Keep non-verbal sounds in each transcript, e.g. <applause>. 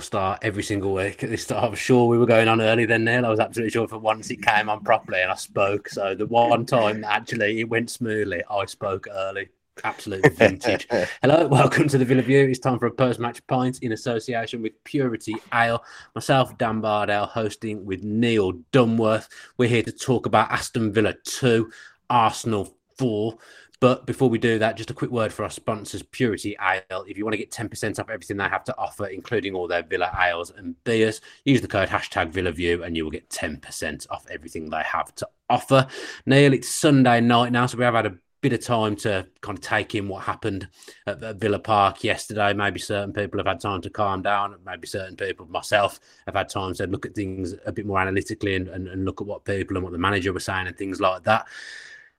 False start every single week at this start. I was sure we were going on early then, Neil. I was absolutely sure for once it came on properly and I spoke. So the one time actually it went smoothly, I spoke early. Absolute <laughs> vintage. Hello, welcome to the Villa View. It's time for a post match pint in association with Purity Ale. Myself, Dan Bardell, hosting with Neil Dunworth. We're here to talk about Aston Villa 2, Arsenal 4. But before we do that, just a quick word for our sponsors, Purity Ale. If you want to get 10% off everything they have to offer, including all their Villa ales and beers, use the code hashtag VillaView and you will get 10% off everything they have to offer. Neil, it's Sunday night now, so we have had a bit of time to kind of take in what happened at, at Villa Park yesterday. Maybe certain people have had time to calm down. Maybe certain people, myself, have had time to look at things a bit more analytically and, and, and look at what people and what the manager was saying and things like that.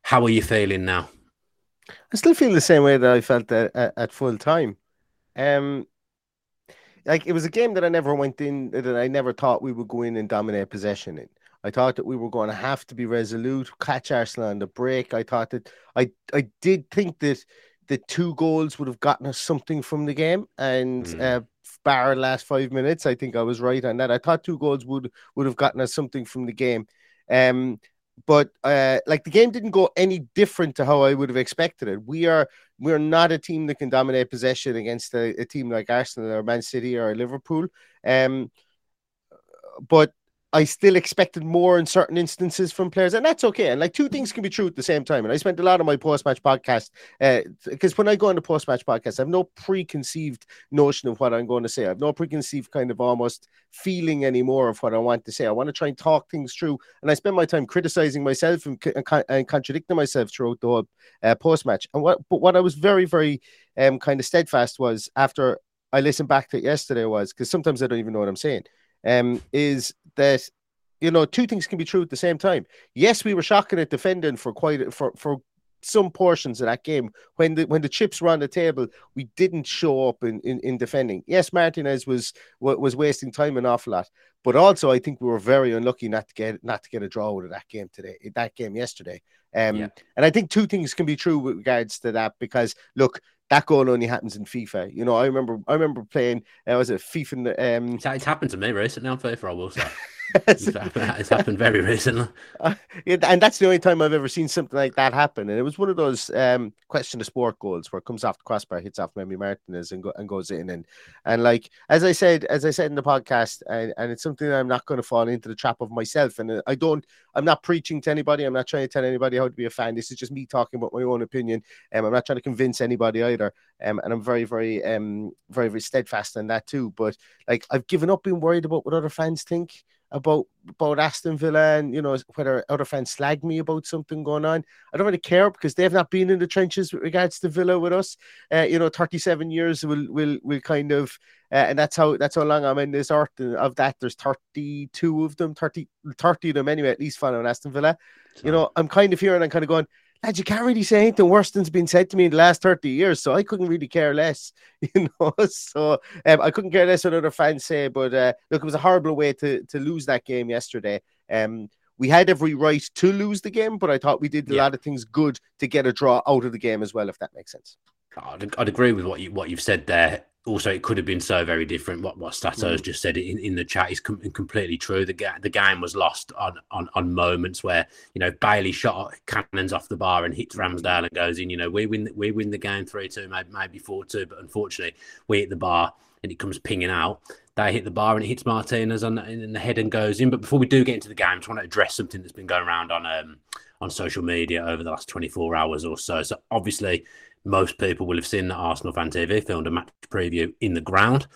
How are you feeling now? I still feel the same way that I felt at, at, full time. Um, like it was a game that I never went in, that I never thought we would go in and dominate possession in. I thought that we were going to have to be resolute, catch Arsenal on the break. I thought that I I did think that the two goals would have gotten us something from the game, and mm. uh, bar last five minutes, I think I was right on that. I thought two goals would would have gotten us something from the game. Um, but uh, like the game didn't go any different to how I would have expected it. We are we're not a team that can dominate possession against a, a team like Arsenal or Man City or Liverpool. Um, but I still expected more in certain instances from players, and that's okay. And like two things can be true at the same time. And I spent a lot of my post match podcast because uh, when I go on the post match podcast, I have no preconceived notion of what I'm going to say. I have no preconceived kind of almost feeling anymore of what I want to say. I want to try and talk things through, and I spend my time criticizing myself and, and, and contradicting myself throughout the uh, post match. And what, but what I was very, very um, kind of steadfast was after I listened back to it yesterday was because sometimes I don't even know what I'm saying um, is that you know two things can be true at the same time. Yes, we were shocking at defending for quite for for some portions of that game when the when the chips were on the table we didn't show up in, in, in defending yes martinez was was wasting time an awful lot but also i think we were very unlucky not to get not to get a draw out of that game today that game yesterday um yeah. and i think two things can be true with regards to that because look that goal only happens in FIFA. You know, I remember I remember playing uh, was it FIFA um it's, it's happened to me recently on FIFA, I will say. <laughs> it's, happened, it's happened very recently. <laughs> Uh, and that's the only time I've ever seen something like that happen. And it was one of those um, question of sport goals where it comes off the crossbar, hits off Emi Martinez and, go, and goes in. And and like as I said, as I said in the podcast, and, and it's something I'm not going to fall into the trap of myself. And uh, I don't, I'm not preaching to anybody. I'm not trying to tell anybody how to be a fan. This is just me talking about my own opinion. Um, I'm not trying to convince anybody either. Um, and I'm very, very, um, very, very steadfast in that too. But like I've given up being worried about what other fans think. About about Aston Villa and you know whether other fans slag me about something going on. I don't really care because they've not been in the trenches with regards to Villa with us. Uh, you know, 37 years will will will kind of uh, and that's how that's how long I'm in this earth. And of that, there's 32 of them, 30, 30 of them anyway, at least following Aston Villa. You know, I'm kind of here and I'm kind of going, lad, you can't really say anything worse than's been said to me in the last 30 years. So I couldn't really care less, <laughs> you know. So um, I couldn't care less what other fans say. But uh, look, it was a horrible way to, to lose that game yesterday. Um, we had every right to lose the game, but I thought we did a Yeah. lot of things good to get a draw out of the game as well, if that makes sense. I'd, I'd agree with what you what you've said there. Also, it could have been so very different. What what Stato's Mm. just said in, in the chat is com- completely true. The ga- the game was lost on, on on moments where you know Bailey shot cannons off the bar and hits Ramsdale and goes in. You know we win the- we win the game three two, maybe maybe four two, but unfortunately we hit the bar and it comes pinging out. They hit the bar and it hits Martinez on the, in the head and goes in. But before we do get into the game, I just want to address something that's been going around on um on social media over the last 24 hours or so. So obviously, most people will have seen that Arsenal Fan TV filmed a match preview in the ground.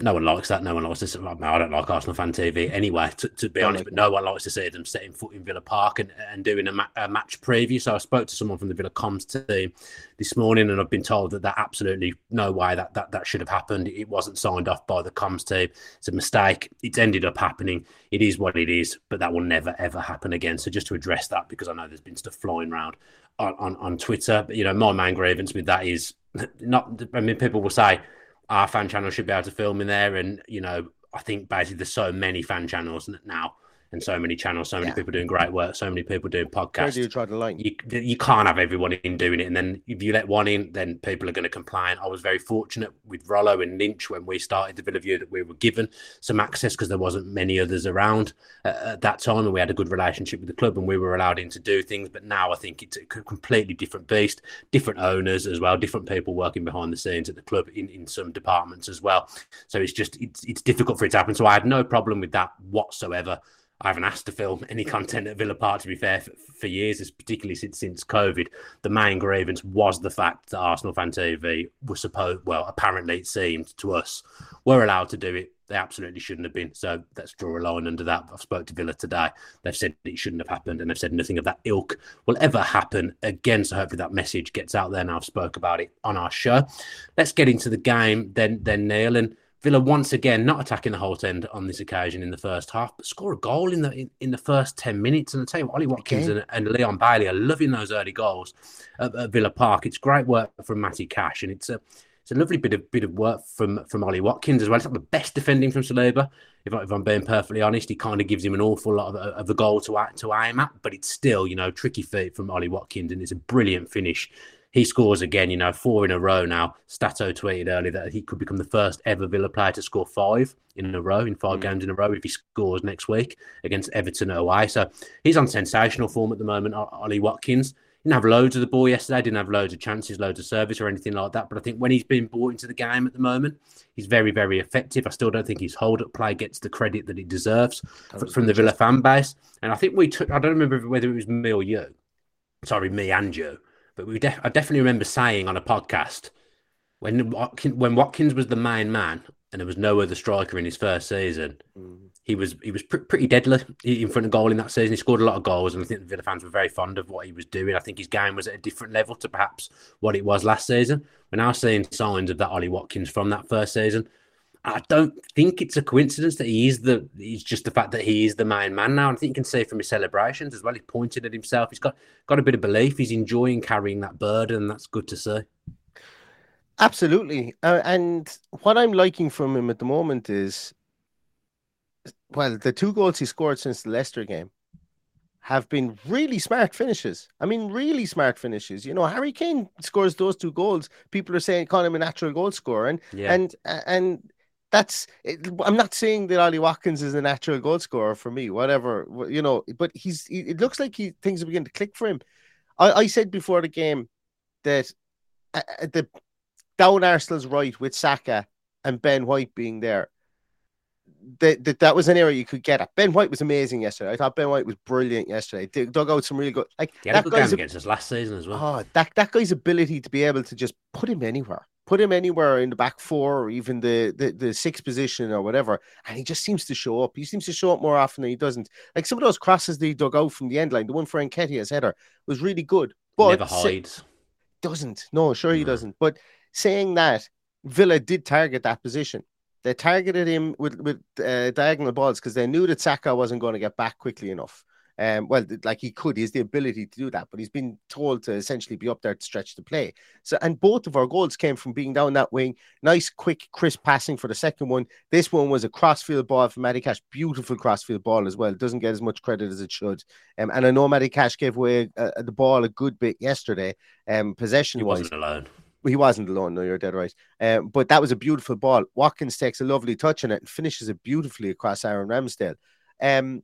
No one likes that. No one likes this. I don't like Arsenal Fan TV anyway, to, to be honest. But no one likes to see them setting foot in Villa Park and, and doing a, ma- a match preview. So I spoke to someone from the Villa comms team this morning, and I've been told that that absolutely no way that that, that should have happened. It wasn't signed off by the comms team. It's a mistake. It's ended up happening. It is what it is, but that will never ever happen again. So just to address that, because I know there's been stuff flying around on, on, on Twitter. But, you know, my main grievance with that is not. I mean, people will say our fan channel should be able to film in there, and you know, I think basically there's so many fan channels now, and so many channels, so many Yeah. people doing great work, so many people doing podcasts do you draw the line? you you can't have everyone in doing it, and then if you let one in, then people are going to complain. I was very fortunate with Rollo and Lynch when we started the Villa View that we were given some access because there wasn't many others around uh, at that time, and we had a good relationship with the club, and we were allowed in to do things. But now I think it's a completely different beast, different owners as well, different people working behind the scenes at the club in, in some departments as well. So it's just it's it's difficult for it to happen. So I had no problem with that whatsoever. I haven't asked to film any content at Villa Park, to be fair, for, for years, particularly since since COVID. The main grievance was the fact that Arsenal Fan TV was supposed, well, apparently it seemed to us, were allowed to do it. They absolutely shouldn't have been. So let's draw a line under that. I've spoke to Villa today. They've said it shouldn't have happened, and they've said nothing of that ilk will ever happen again. So hopefully that message gets out there. Now I've spoke about it on our show. Let's get into the game then. Then Neil and Villa once again not attacking the whole end on this occasion in the first half, but score a goal in the in, in the first ten minutes. And I tell you, what, Ollie Watkins Again. and, and Leon Bailey are loving those early goals at, at Villa Park. It's great work from Matty Cash, and it's a it's a lovely bit of bit of work from from Ollie Watkins as well. It's not the best defending from Saliba. If, if I'm being perfectly honest, he kind of gives him an awful lot of, of the goal to to aim at, but it's still you know tricky feat from Ollie Watkins, and it's a brilliant finish. He scores again, you know, four in a row now. Stato tweeted earlier that he could become the first ever Villa player to score five in a row, in five games in a row, if he scores next week against Everton away. So he's on sensational form at the moment, Ollie Watkins. Didn't have loads of the ball yesterday, didn't have loads of chances, loads of service or anything like that. But I think when he's been brought into the game at the moment, he's very, very effective. I still don't think his hold up play gets the credit that he deserves fr- from the Villa fan base. And I think we took, I don't remember whether it was me or you, sorry, me and you, but we def- I definitely remember saying on a podcast when Watkins, when Watkins was the main man and there was no other striker in his first season, mm-hmm. he was he was pr- pretty deadly in front of goal in that season. He scored a lot of goals, and I think the Villa fans were very fond of what he was doing. I think his game was at a different level to perhaps what it was last season. We're now seeing signs of that Ollie Watkins from that first season. I don't think it's a coincidence that he is the. It's just the fact that he is the main man now. And I think you can see from his celebrations as well. He pointed at himself. He's got got a bit of belief. He's enjoying carrying that burden. That's good to see. Absolutely. Uh, and what I'm liking from him at the moment is, well, the two goals he scored since the Leicester game have been really smart finishes. I mean, really smart finishes. You know, Harry Kane scores those two goals. People are saying call him a natural goal scorer, and Yeah. and and that's. It, I'm not saying that Ollie Watkins is a natural goal scorer for me. Whatever you know, but he's. He, it looks like he things are beginning to click for him. I, I said before the game that uh, uh, the down Arsenal's right with Saka and Ben White being there. That, that that was an area you could get at. Ben White was amazing yesterday. I thought Ben White was brilliant yesterday. They dug out some real good. Like He had a that good guy's against us last season as well. oh, that that guy's ability to be able to just put him anywhere, put him anywhere in the back four or even the, the the sixth position or whatever, and he just seems to show up. He seems to show up more often than he doesn't. Like some of those crosses that he dug out from the end line, the one for Nketiah's header was really good, but Never hides. doesn't. No, sure he No. doesn't. But saying that, Villa did target that position. They targeted him with with uh, diagonal balls because they knew that Saka wasn't going to get back quickly enough. Um, well, like he could, he has the ability to do that, but he's been told to essentially be up there to stretch the play. So, and both of our goals came from being down that wing. Nice, quick, crisp passing for the second one. This one was a crossfield ball from Matty Cash. Beautiful crossfield ball as well. It doesn't get as much credit as it should. Um, and I know Matty Cash gave away uh, the ball a good bit yesterday, um, possession He wasn't alone. He wasn't alone. No, you're dead right. Um, but that was a beautiful ball. Watkins takes a lovely touch on it and finishes it beautifully across Aaron Ramsdale. Um,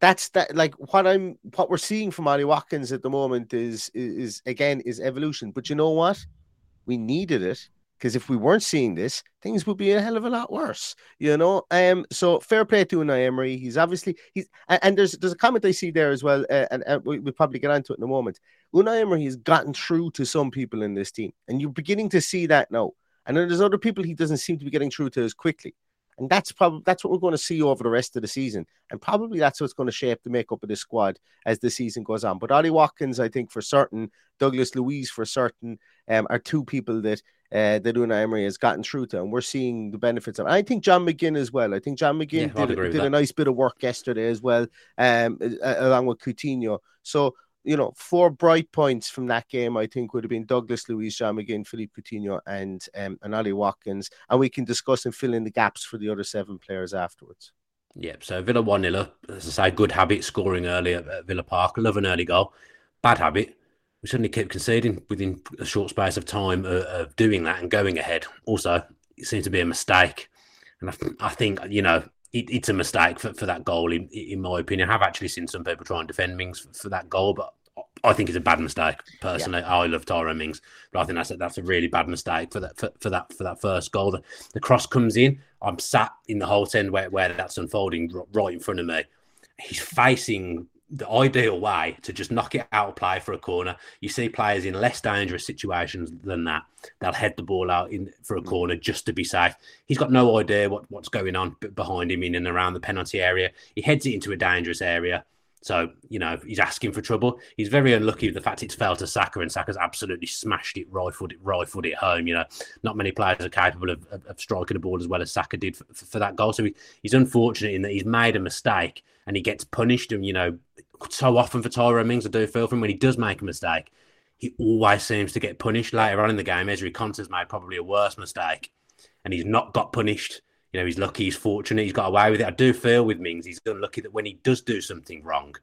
that's that. Like what I'm, what we're seeing from Ollie Watkins at the moment is, is, is again is evolution. But you know what? We needed it because if we weren't seeing this, things would be a hell of a lot worse. You know. Um. So fair play to Unai Emery. He's obviously he's and, and there's there's a comment I see there as well, uh, and, and we, we'll probably get onto it in a moment. Unai Emery has gotten through to some people in this team, and you're beginning to see that now. And then there's other people he doesn't seem to be getting through to as quickly. And that's probably that's what we're going to see over the rest of the season. And probably that's what's going to shape the makeup of the squad as the season goes on. But Ollie Watkins, I think for certain, Douglas Luiz for certain, um, are two people that uh, that Unai Emery has gotten through to, and we're seeing the benefits of. And I think John McGinn as well. I think John McGinn Yeah, did, agree did a nice bit of work yesterday as well, um, along with Coutinho. So you know, four bright points from that game, I think, would have been Douglas Luiz, John McGinn, Philippe Coutinho, and um, and Ollie Watkins. And we can discuss and fill in the gaps for the other seven players afterwards. Yep. So Villa 1 0 up. As I say, good habit scoring early at, Villa Park. Love an early goal. Bad habit. We suddenly kept conceding within a short space of time of, of doing that and going ahead. Also, it seems to be a mistake. And I, I think, you know, it, it's a mistake for, for that goal, in, in my opinion. I have actually seen some people try and defend Mings for, for that goal, but I think it's a bad mistake. Personally, I love Tyrone Mings, but I think that's a, that's a really bad mistake for that for, for that for that first goal. The, the cross comes in. I'm sat in the whole end where, where that's unfolding right in front of me. He's facing the ideal way to just knock it out of play for a corner. You see players in less dangerous situations than that. They'll head the ball out in for a mm. corner just to be safe. He's got no idea what, what's going on behind him in and around the penalty area. He heads it into a dangerous area. So, you know, he's asking for trouble. He's very unlucky with the fact it's fell to Saka and Saka's absolutely smashed it, rifled it, rifled it home. You know, not many players are capable of, of, of striking a ball as well as Saka did for, for that goal. So he, he's unfortunate in that he's made a mistake and he gets punished. And, you know, so often for Tyrone Mings, I do feel for him when he does make a mistake, he always seems to get punished later on in the game. Ezri Konsa's made probably a worse mistake and he's not got punished. You know, he's lucky, he's fortunate, he's got away with it. I do feel with Mings, he's unlucky that when he does do something wrong,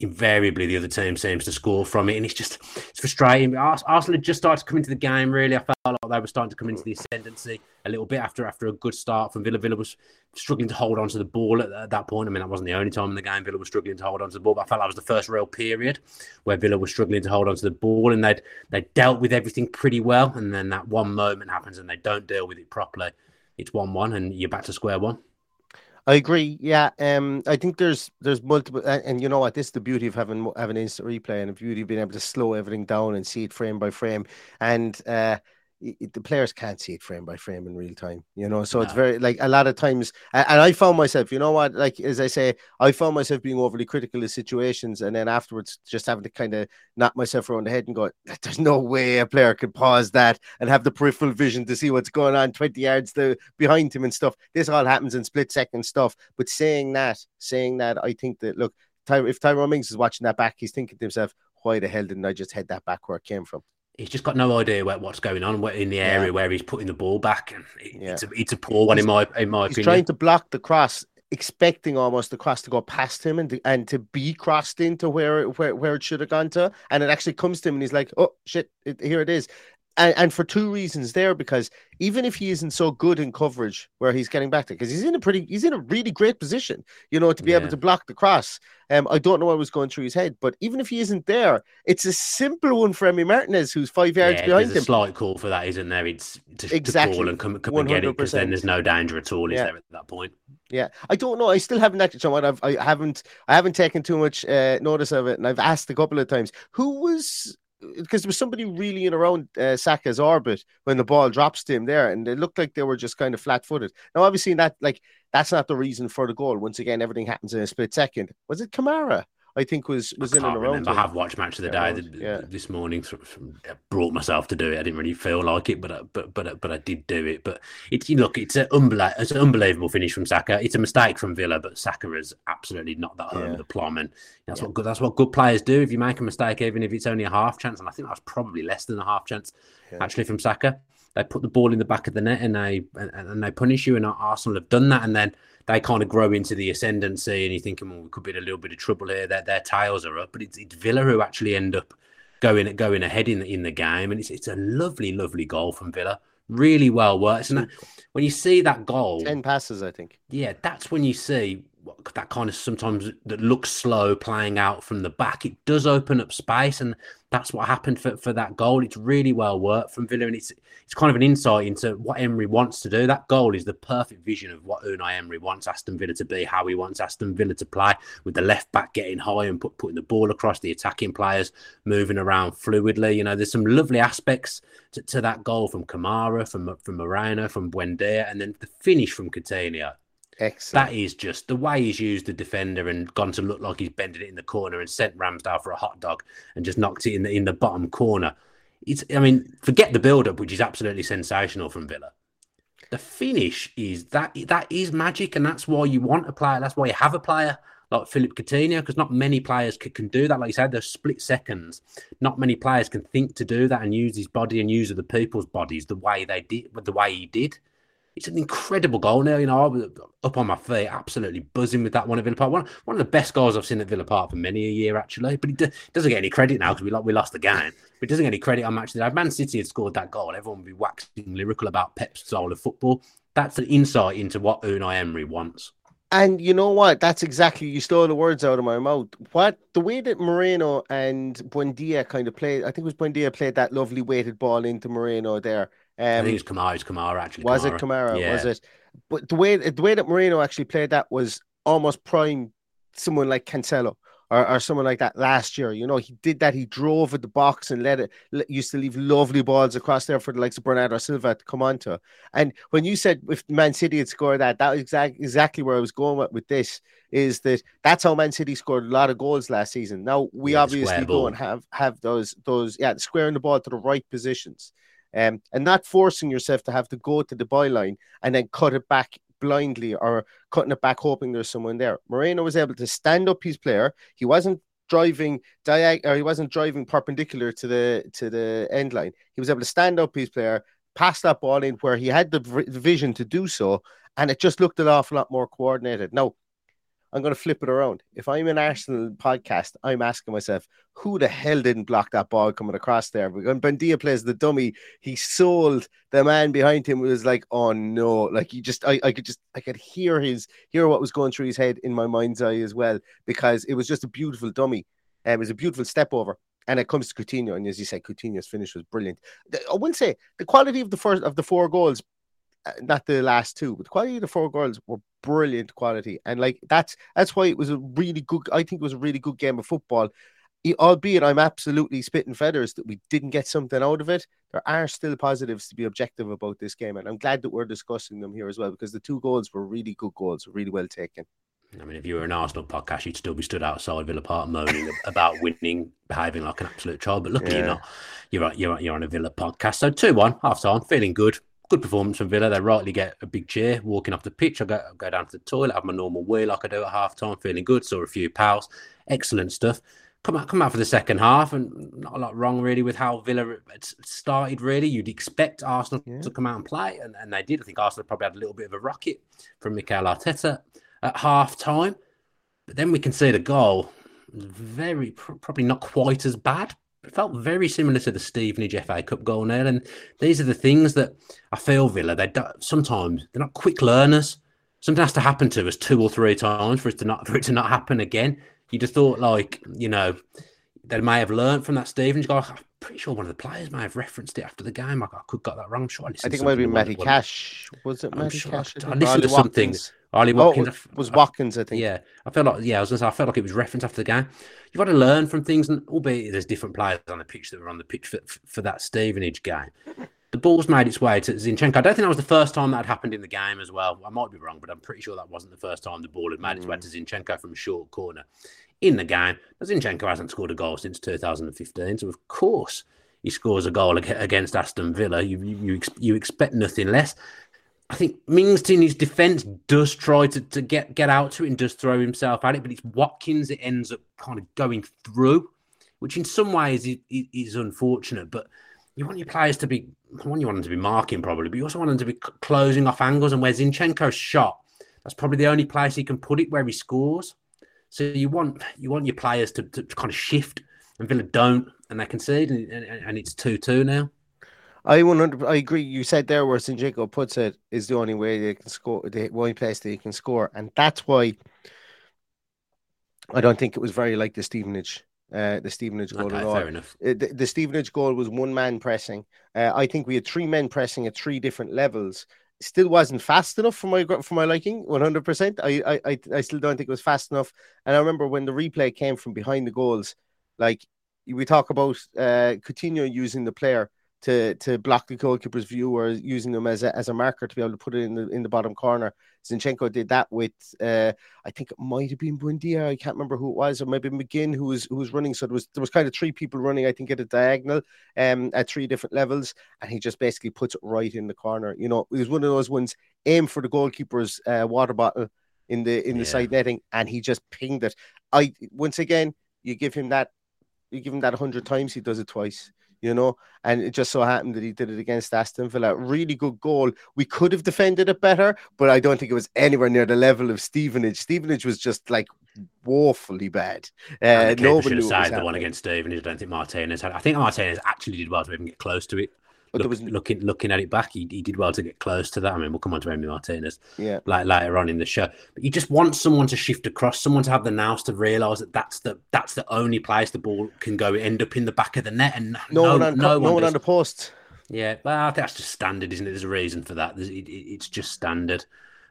invariably the other team seems to score from it. And it's just, it's frustrating. Arsenal had just started to come into the game, really. I felt like they were starting to come into the ascendancy a little bit after after a good start from Villa. Villa was struggling to hold on to the ball at, at that point. I mean, that wasn't the only time in the game Villa was struggling to hold on to the ball, but I felt that was the first real period where Villa was struggling to hold on to the ball and they'd, they dealt with everything pretty well. And then that one moment happens and they don't deal with it properly. It's 1 1 and you're back to square one. I agree. Yeah, um, I think there's there's multiple, and, and you know what? This is the beauty of having having instant replay and the beauty of being able to slow everything down and see it frame by frame. And uh, it, the players can't see it frame by frame in real time, you know. So it's very like a lot of times, and I found myself, you know what? Like as I say, I found myself being overly critical of situations, and then afterwards just having to kind of knock myself around the head and go, "There's no way a player could pause that and have the peripheral vision to see what's going on 20 yards the, behind him and stuff." This all happens in split second stuff. But saying that, saying that, I think that look, Ty- if Tyrone Mings is watching that back, he's thinking to himself, "Why the hell didn't I just head that back where it came from?" He's just got no idea where, what's going on in the area Yeah. where he's putting the ball back. And it, Yeah. it's, a, it's a poor one, in my, in my He's opinion. trying to block the cross, expecting almost the cross to go past him and to, and to be crossed into where it- where, where it should have gone to, and it actually comes to him, and he's like, "Oh shit, it, here it is." And, and for two reasons there, because even if he isn't so good in coverage where he's getting back to, because he's in a pretty, he's in a really great position, you know, to be able to block the cross. Um, I don't know what was going through his head, but even if he isn't there, it's a simple one for Emi Martinez, who's five yards yeah, behind him. a slight call for that, isn't there? It's to, to Exactly. call and come, come and get it because then there's no danger at all, is Yeah. there, at that point? Yeah, I don't know. I still haven't actually. Someone I've I haven't I haven't taken too much uh, notice of it, and I've asked a couple of times who was because there was somebody really in around uh, Saka's orbit when the ball drops to him there, and it looked like they were just kind of flat-footed. Now, obviously, that like that's not the reason for the goal. Once again, everything happens in a split second. Was it Kamara? I think was was in and around. I have watched match of the day Yeah, th- yeah. this morning. Of I brought myself to do it. I didn't really feel like it, but I- but but but I did do it. But it's you look, it's an unbelievable, it's an unbelievable finish from Saka. It's a mistake from Villa, but Saka has absolutely knocked that home Yeah. a plum, and that's what good. That's what good players do. If you make a mistake, even if it's only a half chance, and I think that was probably less than a half chance actually from Saka. They put the ball in the back of the net and they and, and they punish you. And Arsenal have done that, and then they kind of grow into the ascendancy. And you're thinking, well, we could be in a little bit of trouble here. Their their tails are up, but it's, it's Villa who actually end up going going ahead in the, in the game, and it's it's a lovely, lovely goal from Villa. Really well worked. And when you see that goal, Ten passes, I think. yeah, that's when you see that kind of sometimes that looks slow playing out from the back. It does open up space, and that's what happened for, for that goal. It's really well worked from Villa, and it's it's kind of an insight into what Emery wants to do. That goal is the perfect vision of what Unai Emery wants Aston Villa to be, how he wants Aston Villa to play, with the left back getting high and put, putting the ball across the attacking players, moving around fluidly. You know, there's some lovely aspects to, to that goal from Kamara, from from Moreno, from Buendia, and then the finish from Coutinho. Excellent. That is just the way he's used the defender and gone to look like he's bending it in the corner and sent Ramsdale for a hot dog and just knocked it in the in the bottom corner. It's I mean, forget the build up, which is absolutely sensational from Villa. The finish is that that is magic, and that's why you want a player. That's why you have a player like Philip Coutinho, because not many players can, can do that. Like you said, those split seconds. Not many players can think to do that and use his body and use other people's bodies the way they did, the way he did. It's an incredible goal now. You know, I was up on my feet, absolutely buzzing with that one at Villa Park. One, one of the best goals I've seen at Villa Park for many a year, actually. But he do, doesn't get any credit now because we, lo- we lost the game. But he doesn't get any credit on match day. If Man City had scored that goal, everyone would be waxing lyrical about Pep's style of football. That's an insight into what Unai Emery wants. And you know what? That's exactly you stole the words out of my mouth. What the way that Moreno and Buendia kind of played, I think it was Buendia played that lovely weighted ball into Moreno there. Um, I think it's Kamara. It's Kamara actually. was it Kamara? Yeah. Was it? But the way the way that Moreno actually played that was almost prime someone like Cancelo or, or someone like that last year. You know, he did that. He drove at the box and let it used to leave lovely balls across there for the likes of Bernardo Silva to come onto. And when you said if Man City had scored that, that was exact, exactly where I was going with, with this. Is that that's how Man City scored a lot of goals last season. Now we Yeah, obviously don't have have those those yeah squaring the ball to the right positions um, and not forcing yourself to have to go to the byline and then cut it back blindly or cutting it back hoping there's someone there. Moreno was able to stand up his player. He wasn't driving diag or he wasn't driving perpendicular to the to the end line. He was able to stand up his player, pass that ball in where he had the vision to do so, and it just looked an awful lot more coordinated. Now, I'm going to flip it around. If I'm an Arsenal podcast, I'm asking myself, who the hell didn't block that ball coming across there? When Buendia plays the dummy, he sold the man behind him. It was like, oh no, like he just, I, I could just, I could hear his, hear what was going through his head in my mind's eye as well, because it was just a beautiful dummy. Um, it was a beautiful step over. And it comes to Coutinho, and as you said, Coutinho's finish was brilliant. I will say the quality of the first of the four goals uh, not the last two, but the quality of the four goals were brilliant quality, and like that's that's why it was a really good. I think it was a really good game of football. Albeit I'm absolutely spitting feathers that we didn't get something out of it. There are still positives to be objective about this game, and I'm glad that we're discussing them here as well because the two goals were really good goals, really well taken. I mean, if you were an Arsenal podcast, you'd still be stood outside Villa Park moaning about <laughs> winning, behaving like an absolute child. But luckily, Yeah. you're not. You're on- you're you're on a Villa podcast. So two one half time, feeling good. Good performance from Villa. They rightly get a big cheer. Walking off the pitch, I go go down to the toilet, have my normal wee like I do at half time, feeling good. Saw a few pals, excellent stuff. Come out, come out for the second half, and not a lot wrong really with how Villa started. Really, you'd expect Arsenal to come out and play, and, and they did. I think Arsenal probably had a little bit of a rocket from Mikel Arteta at half time. But then we concede the goal. Very, pr- probably not quite as bad. It felt very similar to the Stevenage FA Cup goal now. And these are the things that I feel Villa, they do, sometimes they're not quick learners. Something has to happen to us two or three times for it to not for it to not happen again. You just thought like, you know, they may have learned from that Stevenage goal. pretty sure one of the players may have referenced it after the game. I, I could got that wrong. I'm Sure, I, I think to it might be something Matty Cash. Was it I'm Matty sure Cash? I, I think? listened to something. Ollie Oh, Watkins. it was Watkins, I think. Yeah, I felt like yeah, I was gonna say I felt like it was referenced after the game. You've got to learn from things, and albeit there's different players on the pitch that were on the pitch for, for that Stevenage game. The ball's made its way to Zinchenko. I don't think that was the first time that had happened in the game as well. I might be wrong, but I'm pretty sure that wasn't the first time the ball had made its way mm. to Zinchenko from a short corner in the game. Zinchenko hasn't scored a goal since 2015, so of course he scores a goal against Aston Villa. You you you, expect nothing less. I think Mings in his defence does try to, to get get out to it and does throw himself at it, but it's Watkins that ends up kind of going through, which in some ways is, is, is unfortunate. But you want your players to be, one, you want them to be marking probably, but you also want them to be closing off angles. And where Zinchenko's shot, that's probably the only place he can put it where he scores. So you want you want your players to, to kind of shift, and Villa don't, and they concede, and, and, and it's two two now. I 100. I agree. You said there where Zinchenko puts it is the only way they can score. The only place they can score, and that's why I don't think it was very like the Stevenage. Uh, the Stevenage goal Okay, at all. fair enough. Uh, The, the Stevenage goal was one man pressing. Uh, I think we had three men pressing at three different levels. Still wasn't fast enough for my for my liking. One hundred percent. I I I I still don't think it was fast enough. And I remember when the replay came from behind the goals, like we talk about uh, Coutinho using the player to to block the goalkeeper's view or using them as a as a marker to be able to put it in the in the bottom corner. Zinchenko did that with uh, I think it might have been Buendia. I can't remember who it was, or maybe McGinn who was who was running. So there was there was kind of three people running. I think at a diagonal, um, at three different levels, and he just basically puts it right in the corner. You know, it was one of those ones aim for the goalkeeper's uh, water bottle in the in the Yeah. side netting, and he just pinged it. I once again, you give him that, you give him that a hundred times, he does it twice. You know, and it just so happened that he did it against Aston Villa. Really good goal. We could have defended it better, but I don't think it was anywhere near the level of Stevenage. Stevenage was just like woefully bad. Uh, nobody should have the one against Stevenage. I don't think Martinez had. I think Martinez actually did well to even get close to it. But Look- was- looking looking at it back, he, he did well to get close to that. I mean, we'll come on to Emi Martinez Yeah. like later on in the show. But you just want someone to shift across, someone to have the nous to realise that that's the that's the only place the ball can go, end up in the back of the net, and No, no, one on no, no one on the post. Yeah, well, I think that's just standard, isn't it? There's a reason for that. It, it- it's just standard.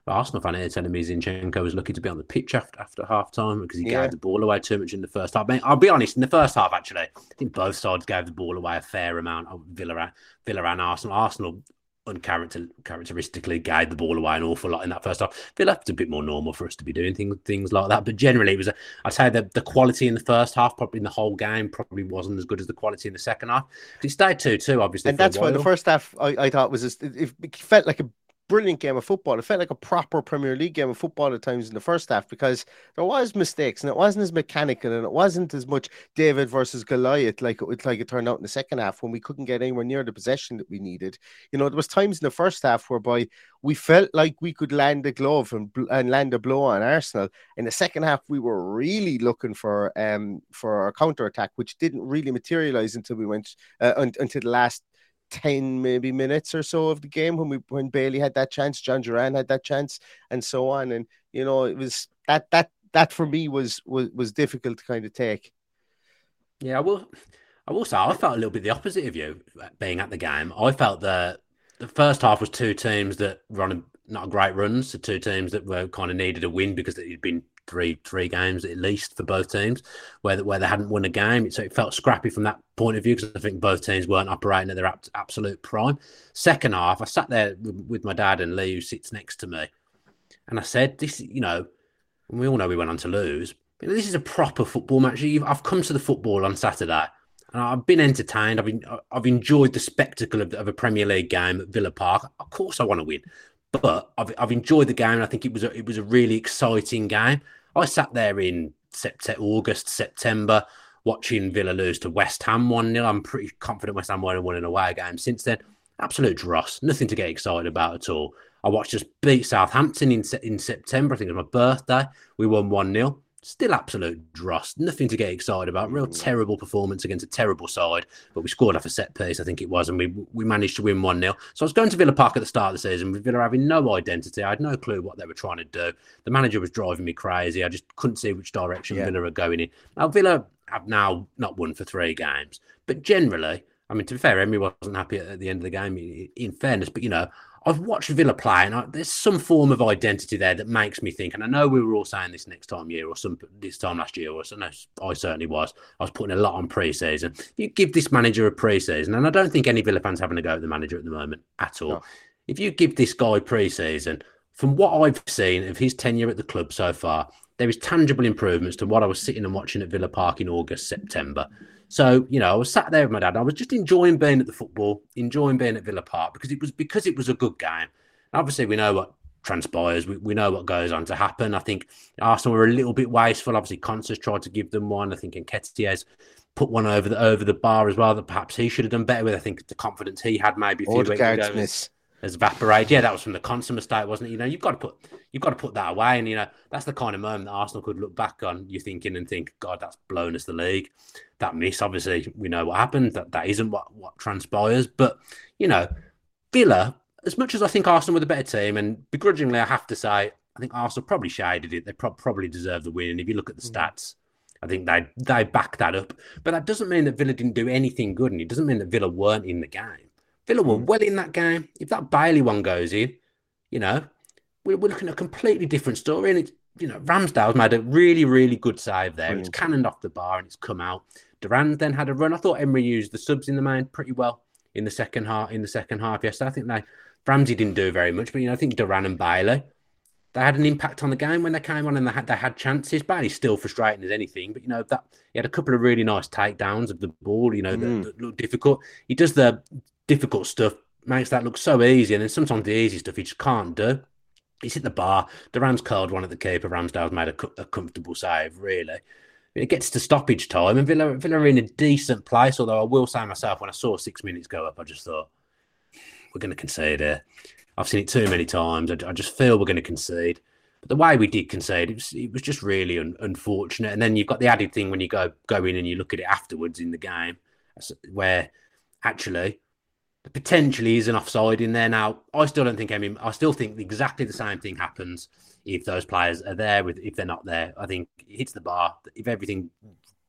But Arsenal fan here telling me Zinchenko was lucky to be on the pitch after, after half time because he Yeah. gave the ball away too much in the first half. I'll be honest, in the first half, actually, I think both sides gave the ball away a fair amount of Villa, and- Villa and Arsenal. Arsenal uncharacteristically gave the ball away an awful lot in that first half. Villa, it's a bit more normal for us to be doing things things like that. But generally, it was, a, I'd say the, the quality in the first half, probably in the whole game, probably wasn't as good as the quality in the second half. It stayed 2 2, obviously. and that's why the first half I, I thought was just, it, it felt like a brilliant game of football. It felt like a proper Premier League game of football at times in the first half because there was mistakes and it wasn't as mechanical and it wasn't as much David versus Goliath like it like it turned out in the second half when we couldn't get anywhere near the possession that we needed. You know, there was times in the first half whereby we felt like we could land a glove and, and land a blow on Arsenal. In the second half, we were really looking for um for a counter attack, which didn't really materialize until we went uh, un- until the last 10 maybe minutes or so of the game when we when Bailey had that chance, Jhon Duran had that chance, and so on. And you know, it was that that that for me was was was difficult to kind of take. Yeah, I will. I will say I felt a little bit the opposite of you uh, being at the game. I felt that the first half was two teams that a, not great runs, so two teams that were kind of needed a win because it had been three three games at least for both teams where where they hadn't won a game. So it felt scrappy from that point of view because I think both teams weren't operating at their ab- absolute prime. Second half, I sat there with, with my dad and Lee, who sits next to me, and I said, "This, you know, we all know we went on to lose." But this is a proper football match. I've come to the football on Saturday, and I've been entertained. I've been, I've enjoyed the spectacle of, of a Premier League game at Villa Park. Of course, I want to win, but I've, I've enjoyed the game. I think it was a, it was a really exciting game. I sat there in September, August, September, watching Villa lose to West Ham one 0 I'm pretty confident West Ham won and won an away game since then. Absolute dross, nothing to get excited about at all. I watched us beat Southampton in in September. I think it was my birthday. We won one 0 Still absolute dross, nothing to get excited about. Real mm. terrible performance against a terrible side, but we scored off a set piece, I think it was, and we we managed to win 1 0. So I was going to Villa Park at the start of the season with Villa having no identity. I had no clue what they were trying to do. The manager was driving me crazy. I just couldn't see which direction Yeah. Villa were going in. Now, Villa have now not won for three games. But generally, I mean, to be fair, Emery wasn't happy at, the end of the game. In fairness, but you know, I've watched Villa play, and I, there's some form of identity there that makes me think. And I know we were all saying this next time year or some this time last year, or so, no, I certainly was. I was putting a lot on pre-season. If you give this manager a pre-season, and I don't think any Villa fans having a go at the manager at the moment at all. No. If you give this guy pre-season, from what I've seen of his tenure at the club so far, there is tangible improvements to what I was sitting and watching at Villa Park in August, September. So, you know, I was sat there with my dad. I was just enjoying being at the football, enjoying being at Villa Park because it was because it was a good game. And obviously, we know what transpires. We, we know what goes on to happen. I think Arsenal were a little bit wasteful. Obviously, Konsa's tried to give them one. I think Nketiah's put one over the over the bar as well that perhaps he should have done better with. I think the confidence he had maybe a few weeks ago. Has evaporated. Yeah, that was from the Konsa mistake, wasn't it? You know, you've got to put you've got to put that away, and you know that's the kind of moment that Arsenal could look back on. You thinking and think, God, that's blown us the league. That miss, obviously, we know what happened. That that isn't what what transpires. But you know, Villa, as much as I think Arsenal were the better team, and begrudgingly, I have to say, I think Arsenal probably shaded it. They pro- probably deserve the win. And if you look at the mm. stats. I think they they back that up, but that doesn't mean that Villa didn't do anything good, and it doesn't mean that Villa weren't in the game. Villa were mm. well in that game. If that Bailey one goes in, you know, we're, we're looking at a completely different story. And it's, you know, Ramsdale's made a really, really good save there. Mm. It's cannoned off the bar and it's come out. Duran then had a run. I thought Emery used the subs in the main pretty well in the second half. In the second half, yes, I think they Ramsey didn't do very much, but you know, I think Duran and Bailey they had an impact on the game when they came on and they had they had chances. Bailey's still frustrating as anything, but you know that he had a couple of really nice takedowns of the ball. You know, mm. that, that looked difficult. He does the difficult stuff makes that look so easy, and then sometimes the easy stuff he just can't do. He's hit the bar. Duran's curled one at the keeper. Ramsdale's made a, a comfortable save, really. It gets to stoppage time, and Villa, Villa are in a decent place. Although I will say myself, when I saw six minutes go up, I just thought we're going to concede here. I've seen it too many times. I, I, just feel we're going to concede. But the way we did concede, it was, it was just really un, unfortunate. And then you've got the added thing when you go go in and you look at it afterwards in the game, where actually potentially is an offside in there. Now, I still don't think I mean I still think exactly the same thing happens if those players are there with if they're not there. I think it hits the bar. If everything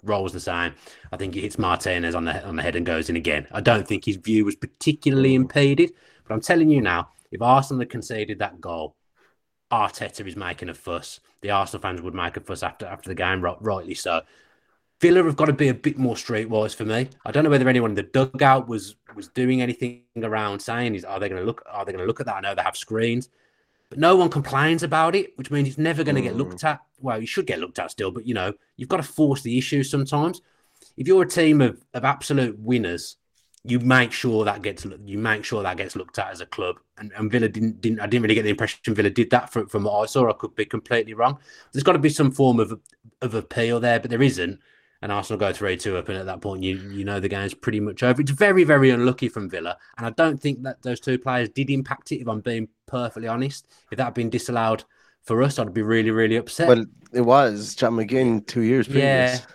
rolls the same, I think it hits Martinez on the on the head and goes in again. I don't think his view was particularly impeded, but I'm telling you now, if Arsenal had conceded that goal, Arteta is making a fuss. The Arsenal fans would make a fuss after after the game, rightly so. Villa have got to be a bit more streetwise for me. I don't know whether anyone in the dugout was was doing anything around saying is are they going to look are they going to look at that? I know they have screens, but no one complains about it, which means it's never going to get mm. looked at. Well, you should get looked at still, but you know you've got to force the issue sometimes. If you're a team of, of absolute winners, you make sure that gets you make sure that gets looked at as a club. And, and Villa didn't didn't I didn't really get the impression Villa did that from, from what I saw. I could be completely wrong. There's got to be some form of of appeal there, but there isn't and Arsenal go 3 2 up, and at that point, you you know the game's pretty much over. It's very, very unlucky from Villa, and I don't think that those two players did impact it, if I'm being perfectly honest. If that had been disallowed for us, I'd be really, really upset. Well, it was John McGinn two years previous. Yeah.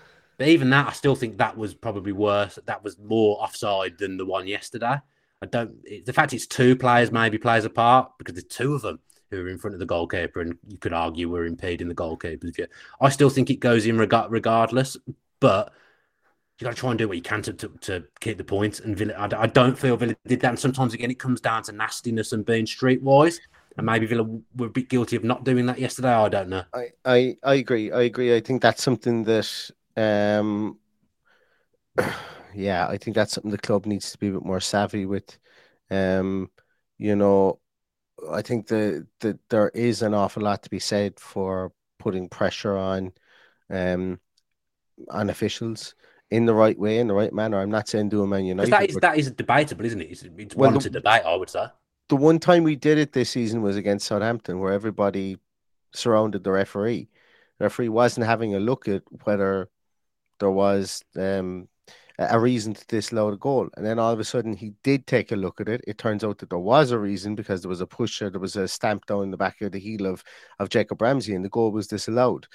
But even that, I still think that was probably worse. That was more offside than the one yesterday. I don't. It, the fact it's two players maybe plays apart because there's two of them who are in front of the goalkeeper, and you could argue we're impeding the goalkeeper's view. I still think it goes in reg- regardless, but you got to try and do what you can to, to, to keep the points. And Villa, I, I, don't feel Villa did that. And sometimes again, it comes down to nastiness and being streetwise. And maybe Villa were a bit guilty of not doing that yesterday. I don't know. I, I, I agree. I agree. I think that's something that, um, <sighs> yeah, I think that's something the club needs to be a bit more savvy with. Um, you know, I think that the, there is an awful lot to be said for putting pressure on. Um, and officials in the right way, in the right manner. I'm not saying do a Man United. That is, that is debatable, isn't it? It's, it's well, one the, to debate, I would say. The one time we did it this season was against Southampton, where everybody surrounded the referee. The referee wasn't having a look at whether there was um, a reason to disallow the goal. And then all of a sudden, he did take a look at it. It turns out that there was a reason because there was a pusher, there was a stamp down the back of the heel of, of Jacob Ramsey, and the goal was disallowed.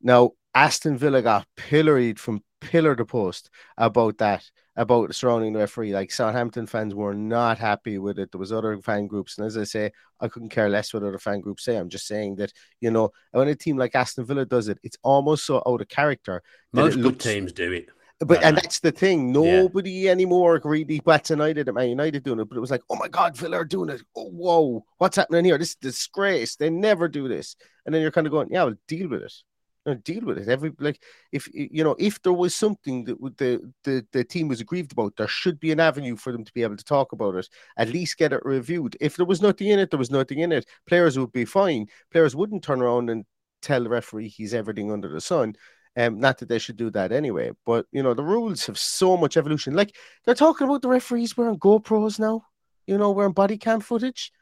Now, Aston Villa got pilloried from pillar to post about that about surrounding the referee. Like Southampton fans were not happy with it. There was other fan groups, and as I say, I couldn't care less what other fan groups say. I'm just saying that you know when a team like Aston Villa does it, it's almost so out of character. Most good looks- teams do it. But Right. and that's the thing. Nobody anymore really bats United at Man United doing it. But it was like, oh my God, Villa are doing it. Oh whoa, what's happening here? This is disgrace. They never do this. And then you're kind of going, yeah, well, deal with it. Know, deal with it. Every like, if you know, if there was something that the, the the team was aggrieved about, there should be an avenue for them to be able to talk about it. At least get it reviewed. If there was nothing in it, there was nothing in it. Players would be fine. Players wouldn't turn around and tell the referee he's everything under the sun. Um, not that they should do that anyway, but you know the rules have so much evolution. Like they're talking about the referees wearing GoPros now, you know, wearing body cam footage.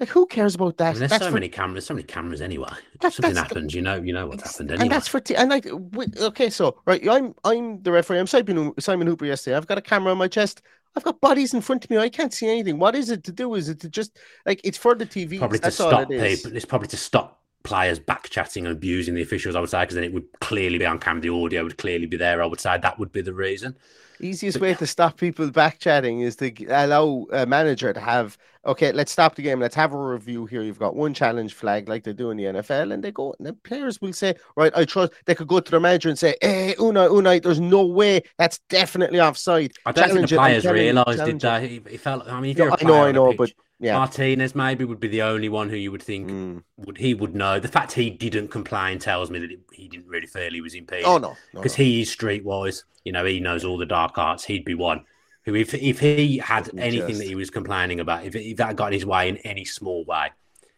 Like who cares about that? And there's That's so for- many cameras, so many cameras anyway. That- Something the- happens, you know, you know what's happened anyway. and that's for t- and like okay, so right, I'm I'm the referee. I'm Simon Simon Hooper yesterday. I've got a camera on my chest. I've got bodies in front of me. I can't see anything. What is it to do? Is it to just like it's for the TV? probably to stop it is. people. It's probably to stop players back chatting and abusing the officials. I would say because then it would clearly be on camera. The audio would clearly be there. I would say that would be the reason. Easiest way to stop people back chatting is to allow a manager to have okay, let's stop the game, let's have a review here. You've got one challenge flag like they do in the NFL, and they go and the players will say, Right, I trust they could go to their manager and say, Hey, Unai, Unai, there's no way that's definitely offside. I don't Challenge think the players realised, did it." they? He, he felt. I mean, if No, you're a I know, I know, a but yeah. Martinez maybe would be the only one who you would think Mm. would he would know. The fact he didn't complain tells me that it, he didn't really feel he was impeded. Oh no, no, because no. he is streetwise. You know, he knows all the dark arts. He'd be one who, if if he had Wouldn't anything just- that he was complaining about, if, if that got in his way in any small way,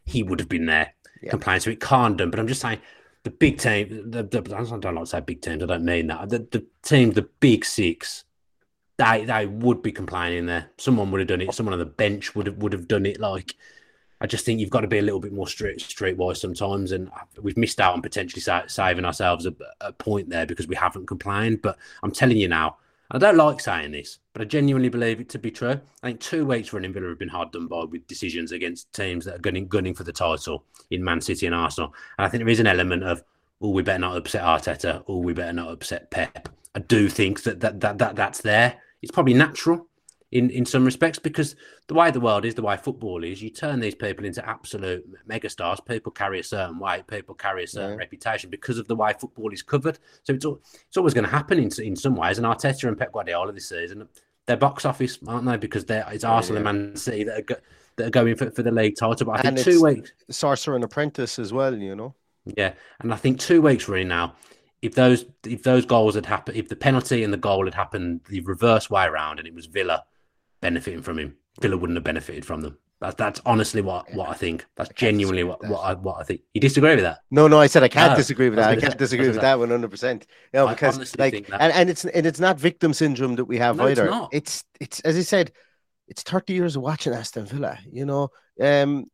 he would have been there Yeah. complaining. So it can't done. But I'm just saying, the big team, the, the I don't like to say big teams. I don't mean that. The the team, the big six, they they would be complaining there. Someone would have done it. Someone on the bench would have would have done it. Like. I just think you've got to be a little bit more straight, streetwise sometimes, and we've missed out on potentially sa- saving ourselves a, a point there because we haven't complained. But I'm telling you now, I don't like saying this, but I genuinely believe it to be true. I think two weeks running Villa have been hard done by with decisions against teams that are gunning, gunning for the title in Man City and Arsenal. And I think there is an element of, oh, we better not upset Arteta, oh, we better not upset Pep. I do think that that, that, that that's there. It's probably natural in, in some respects because the way the world is, the way football is, you turn these people into absolute megastars. People carry a certain weight, people carry a certain Yeah. reputation because of the way football is covered. So it's al- it's always going to happen in in some ways. And Arteta and Pep Guardiola this season, they're box office, aren't they? Because they're it's Arsenal yeah. and Man City that are, go, that are going for, for the league title. But I And think two weeks, Sorcerer and Apprentice as well, you know. yeah, and I think two weeks really now. If those if those goals had happened, if the penalty and the goal had happened the reverse way around, and it was Villa benefiting from him, Villa wouldn't have benefited from them. That's that's honestly what, what I think. That's genuinely what, what I what I think. You disagree with that? No, no, I said I can't No, disagree with that. I can't say- disagree with that one hundred percent. I because like, and, and it's and it's not victim syndrome that we have No, it's either. not. It's it's as I said, it's thirty years of watching Aston Villa. You know, um,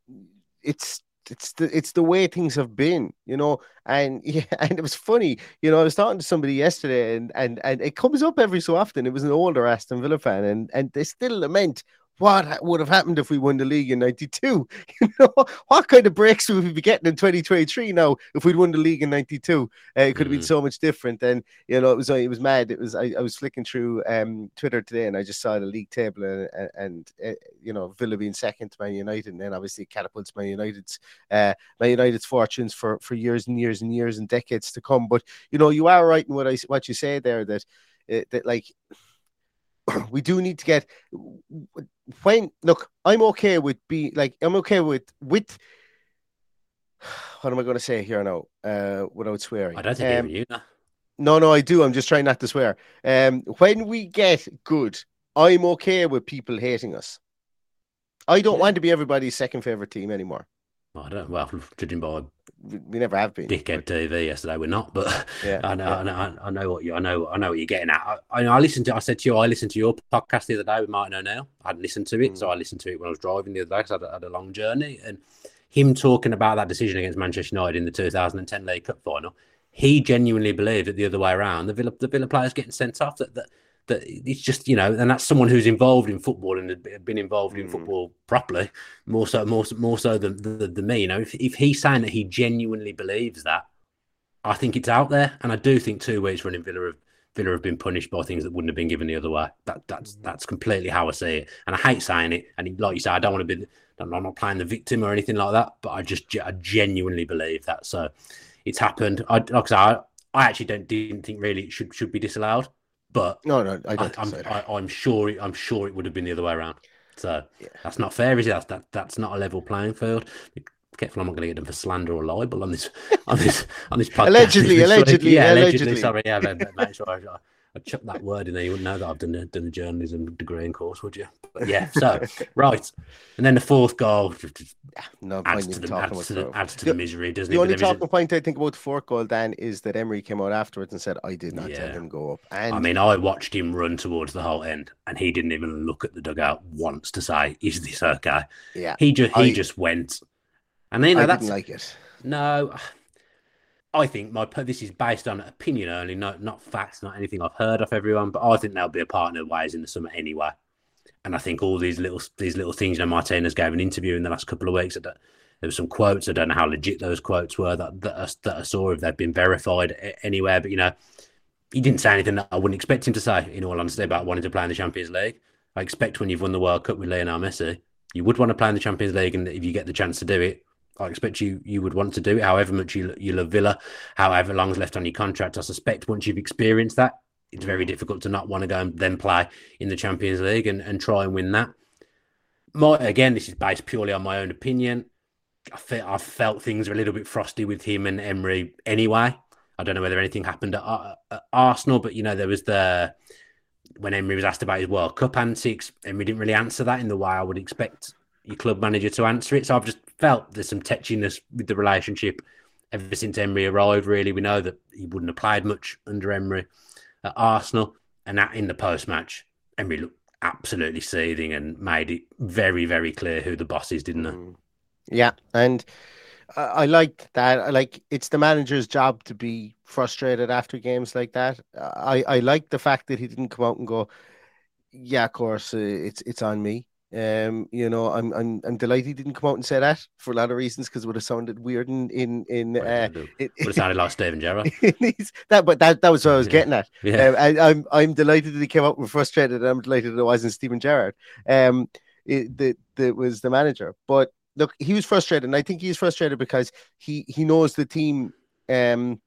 it's it's the it's the way things have been. You know, and <laughs> yeah, and it was funny. You know, I was talking to somebody yesterday, and and and it comes up every so often. It was an older Aston Villa fan, and and they still lament what would have happened if we won the league in 92 <laughs> you know what kind of breaks would we be getting in 2023 now if we'd won the league in 92 uh, it could have been Mm. so much different and you know it was it was mad. It was i, I was flicking through um twitter today and i just saw the league table and, and, and uh, you know villa being second to man united and then obviously it catapults man united's uh man united's fortunes for for years and years and years and decades to come. But you know you are right in what i what you say there that uh, that like <clears throat> we do need to get when look i'm okay with be like i'm okay with with what am i going to say here now? Uh without swearing. I don't think Um, you. know. no no i do. I'm just trying not to swear. Um when we get good i'm okay with people hating us. I don't want to be everybody's second favorite team anymore I don't. Well, judging by we, never have been dickhead TV yesterday, we're not. But Yeah, <laughs> I know, yeah. I know, I know what you, I know, I know what you're getting at. I, I, I listened to. I said to you, I listened to your podcast the other day with Martin O'Neill. I hadn't listened to it, so Mm. I listened to it when I was driving the other day because I had, a- had a long journey. And him talking about that decision against Manchester United in the 2010 League Cup final, he genuinely believed that the other way around, the Villa, the Villa players getting sent off. That that that it's just you know, and that's someone who's involved in football and had been involved in Mm. football properly, more so, more so- more so than, than, than me. You know, if if he's saying that he genuinely believes that, I think it's out there, and I do think two weeks running Villa have Villa have been punished by things that wouldn't have been given the other way. That that's that's completely how I see it, and I hate saying it. And like you say, I don't want to be. I'm not playing the victim or anything like that, but I just I genuinely believe that. So it's happened. I like I, say, I, I actually don't didn't think really it should should be disallowed, but no, no, I don't. I, am I, am sure it, I'm sure it would have been the other way around. So yeah. that's not fair, is it? That's, that that's not a level playing field. Careful, I'm not going to get them for slander or libel on this on this on this <laughs> podcast. allegedly, allegedly, yeah, allegedly, allegedly. Sorry, yeah, make sure I, I chuck that word in there. You wouldn't know that I've done a, done a journalism degree in course, would you? But yeah, so <laughs> right, and then the fourth goal no adds to, the, adds to, the, adds to the, misery, doesn't the it? only there is talking point I think about the fourth goal, Dan, is that Emery came out afterwards and said, "I did not tell Yeah. him go up." And I mean, I watched him run towards the Holte End, and he didn't even look at the dugout once to say, "Is this okay?" yeah, He just he I- just went, and you know I that's didn't like it. no. I think my this is based on opinion only, not not facts, not anything I've heard of everyone. But I think they'll be a partner ways in the summer anyway. And I think all these little these little things. You know, Martinez gave an interview in the last couple of weeks. That there were some quotes. I don't know how legit those quotes were that that I, that I saw if they've been verified anywhere. But you know, he didn't say anything that I wouldn't expect him to say. In all honesty, about wanting to play in the Champions League. I expect when you've won the World Cup with Lionel Messi, you would want to play in the Champions League, and if you get the chance to do it, I expect you you would want to do it. However much you you love Villa, however long's left on your contract, I suspect once you've experienced that, it's very difficult to not want to go and then play in the Champions League and, and try and win that. My again, this is based purely on my own opinion. I felt I felt things were a little bit frosty with him and Emery anyway. I don't know whether anything happened at, at Arsenal, but you know there was the when Emery was asked about his World Cup antics, Emery didn't really answer that in the way I would expect your club manager to answer it. So I've just felt there's some tetchiness with the relationship ever since Emery arrived. Really, we know that he wouldn't have played much under Emery at Arsenal, and that in the post match, Emery looked absolutely seething and made it very, very clear who the boss is, didn't he? Yeah, and I, I like that. I like it's the manager's job to be frustrated after games like that. I I like the fact that he didn't come out and go, "Yeah, of course, uh, it's it's on me." Um, you know, I'm I'm I'm delighted he didn't come out and say that for a lot of reasons because it would have sounded weird in in in uh, it, Would have sounded like Steven <laughs> Gerrard. that, but that that was what I was getting at. <laughs> Yeah. Um, I, I'm I'm delighted that he came out and frustrated. And I'm delighted that it wasn't Steven Gerrard. Um, it, that that was the manager. But look, he was frustrated, and I think he's frustrated because he he knows the team. Um,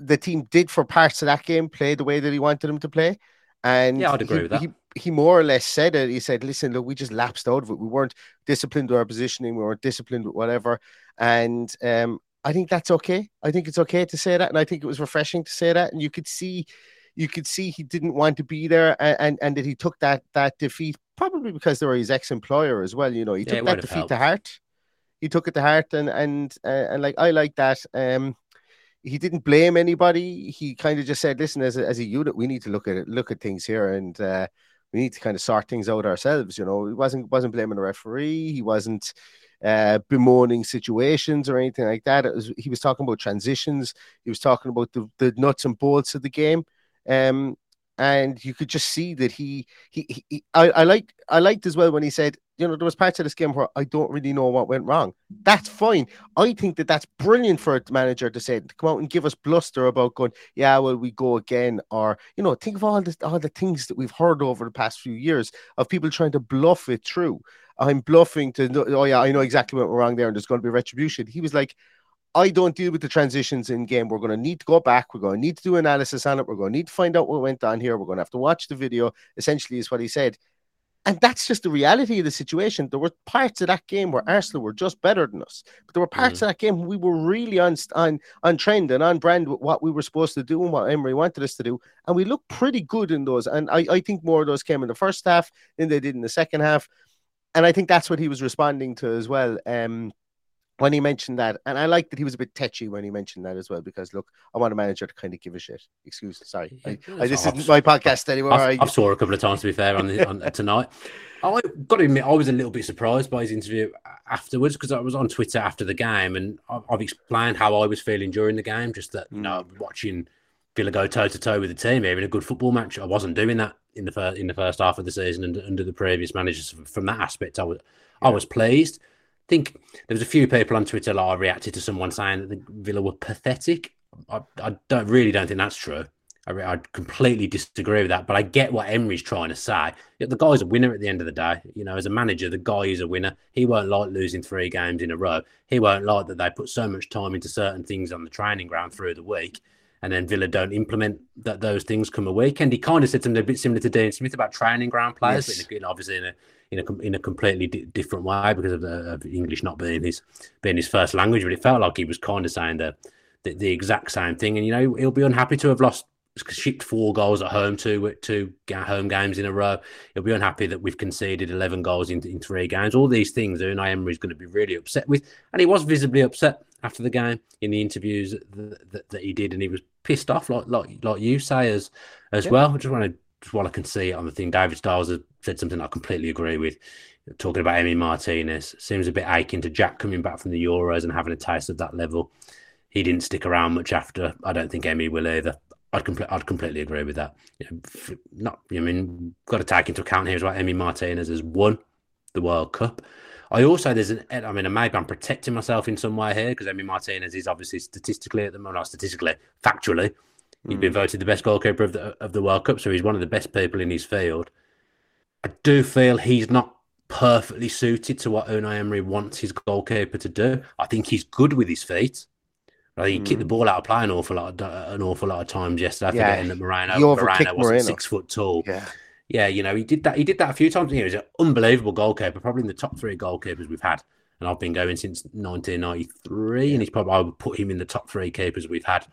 the team did for parts of that game play the way that he wanted them to play, and Yeah, I'd agree he, with that. He, he more or less said it. He said, "Listen, look, we just lapsed out of it. We weren't disciplined with our positioning. We weren't disciplined with whatever." And um, I think that's okay. I think it's okay to say that, and I think it was refreshing to say that. And you could see, you could see he didn't want to be there, and and, and that he took that that defeat probably because they were his ex-employer as well. You know, he Yeah, took that defeat to heart. He took it to heart, and and uh, and like I like that. Um, he didn't blame anybody. He kind of just said, "Listen, as a, as a unit, we need to look at it, look at things here, and uh, we need to kind of sort things out ourselves." You know, he wasn't wasn't blaming the referee. He wasn't uh, bemoaning situations or anything like that. Was, he was talking about transitions. He was talking about the, the nuts and bolts of the game. Um, and you could just see that he he, he, he I, I liked I liked as well when he said, you know, there was parts of this game where I don't really know what went wrong. That's fine. I think that that's brilliant for a manager to say to come out and give us bluster about going, yeah, well, we go again, or you know, think of all the all the things that we've heard over the past few years of people trying to bluff it through. I'm bluffing to oh yeah, I know exactly what went wrong there, and there's going to be retribution. He was like, I don't deal with the transitions in game. We're going to need to go back. We're going to need to do analysis on it. We're going to need to find out what went on here. We're going to have to watch the video. Essentially, is what he said, and that's just the reality of the situation. There were parts of that game where Arsenal were just better than us, but there were parts of that game we were really on on on trend and on brand with what we were supposed to do and what Emery wanted us to do, and we looked pretty good in those. And I, I think more of those came in the first half than they did in the second half, and I think that's what he was responding to as well. Um, when he mentioned that, and I like that he was a bit tetchy when he mentioned that as well, because look, I want a manager to kind of give a shit. Excuse, me. sorry, I, I, this I've- isn't my podcast anymore. I've, I, I've saw a couple of times to be fair on, the, <laughs> on tonight. I got to admit, I was a little bit surprised by his interview afterwards because I was on Twitter after the game and I've, I've explained how I was feeling during the game. Just that, you know, mm. watching Villa go toe to toe with the team here in a good football match. I wasn't doing that in the first in the first half of the season and under the previous managers. From that aspect, I was I was pleased. I think there was a few people on Twitter that I reacted to someone saying that the Villa were pathetic. I, I don't really don't think that's true. I, I completely disagree with that, but I get what Emery's trying to say. The guy's a winner at the end of the day. You know, as a manager, the guy is a winner. He won't like losing three games in a row. He won't like that they put so much time into certain things on the training ground through the week, and then Villa don't implement that those things come a week. And he kind of said something a bit similar to Dean Smith about training ground players, Yes. but in a, obviously in a in a in a completely di- different way because of, the, of English not being his being his first language. But it felt like he was kind of saying the, the the exact same thing. And you know, he'll be unhappy to have lost shipped four goals at home to two home games in a row. He'll be unhappy that we've conceded eleven goals in, in three games. All these things, Unai Emery is going to be really upset with, and he was visibly upset after the game in the interviews that, that, that he did, and he was pissed off, like like like you say as as Yeah. well. I just want to just while I can see on the thing, David Styles has said something I completely agree with. Talking about Emi Martinez, seems a bit aching to Jack coming back from the Euros and having a taste of that level. He didn't stick around much after. I don't think Emi will either. I'd, compl- I'd completely agree with that. You know, not, I mean, got to take into account here as well. Emi Martinez has won the World Cup. I also there's an I mean maybe I'm protecting myself in some way here because Emi Martinez is obviously statistically at the moment, not statistically, factually, he's hmm. been voted the best goalkeeper of the of the World Cup, so he's one of the best people in his field. I do feel he's not perfectly suited to what Unai Emery wants his goalkeeper to do. I think he's good with his feet. I think he kicked the hmm. ball out of play an awful lot, of, an awful lot of times yesterday. Yeah, Forgetting that Moreno, Moreno wasn't Moreno. six foot tall. Yeah. Yeah, you know, he did that. He did that a few times. He was an unbelievable goalkeeper, probably in the top three goalkeepers we've had. And I've been going since 1993, and he's probably I would put him in the top three keepers we've had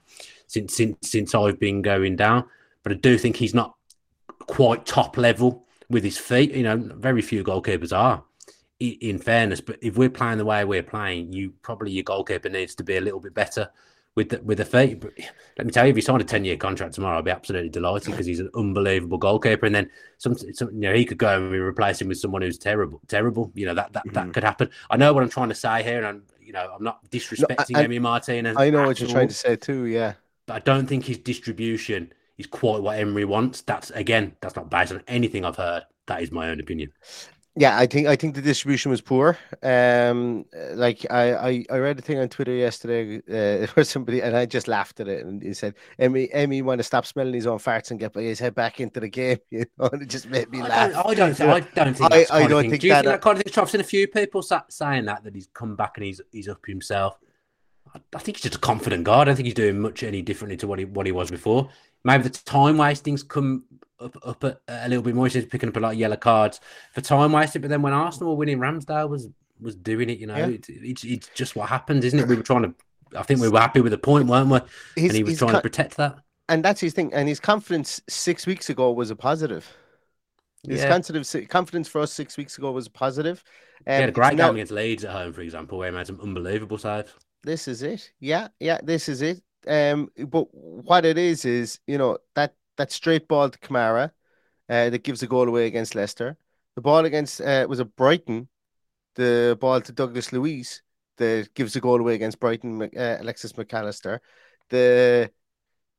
since since since I've been going down. But I do think he's not quite top level with his feet. You know, very few goalkeepers are. In fairness, but if we're playing the way we're playing, you probably your goalkeeper needs to be a little bit better with the, with the feet. But let me tell you, if he signed a ten year contract tomorrow, I'd be absolutely delighted because he's an unbelievable goalkeeper. And then some, some, you know, he could go and we replace him with someone who's terrible, terrible. You know, that that, that mm-hmm. could happen. I know what I'm trying to say here, and I'm, you know, I'm not disrespecting and Emi Martinez. I know at what you're all trying to say too. Yeah. But I don't think his distribution is quite what Emery wants. That's again, that's not based on anything I've heard. That is my own opinion. Yeah, I think I think the distribution was poor. Um, like I, I, I read a thing on Twitter yesterday uh, <laughs> where somebody and I just laughed at it and he said, "Emi, Emi, want to stop smelling his own farts and get his head back into the game." <laughs> You know, and it just made me I laugh. don't, I don't, I don't think. I, I don't think Do you that. think that kind of thing? I've seen a few people saying that that he's come back and he's he's up himself. I, think he's just a confident guy. I don't think he's doing much any differently to what he what he was before. Maybe the time wastings come up up a, a little bit more. He's picking up a lot of yellow cards for time wasting. But then when Arsenal were winning, Ramsdale was was doing it. You know, Yeah. it's, it's it's just what happens, isn't it? We were trying to. I think we were happy with the point, weren't we? And he was trying co- to protect that. and that's his thing. And his confidence six weeks ago was a positive. His Yeah. confidence confidence for us six weeks ago was positive. He had a Um, great now- game against Leeds at home, for example, where he made some unbelievable saves. This is it. Yeah, yeah, this is it. Um, but what it is is, you know, that that straight ball to Kamara, uh, that gives the goal away against Leicester. The ball against uh, was a Brighton, the ball to Douglas Luiz that gives the goal away against Brighton. Uh, Alexis Mac Allister, the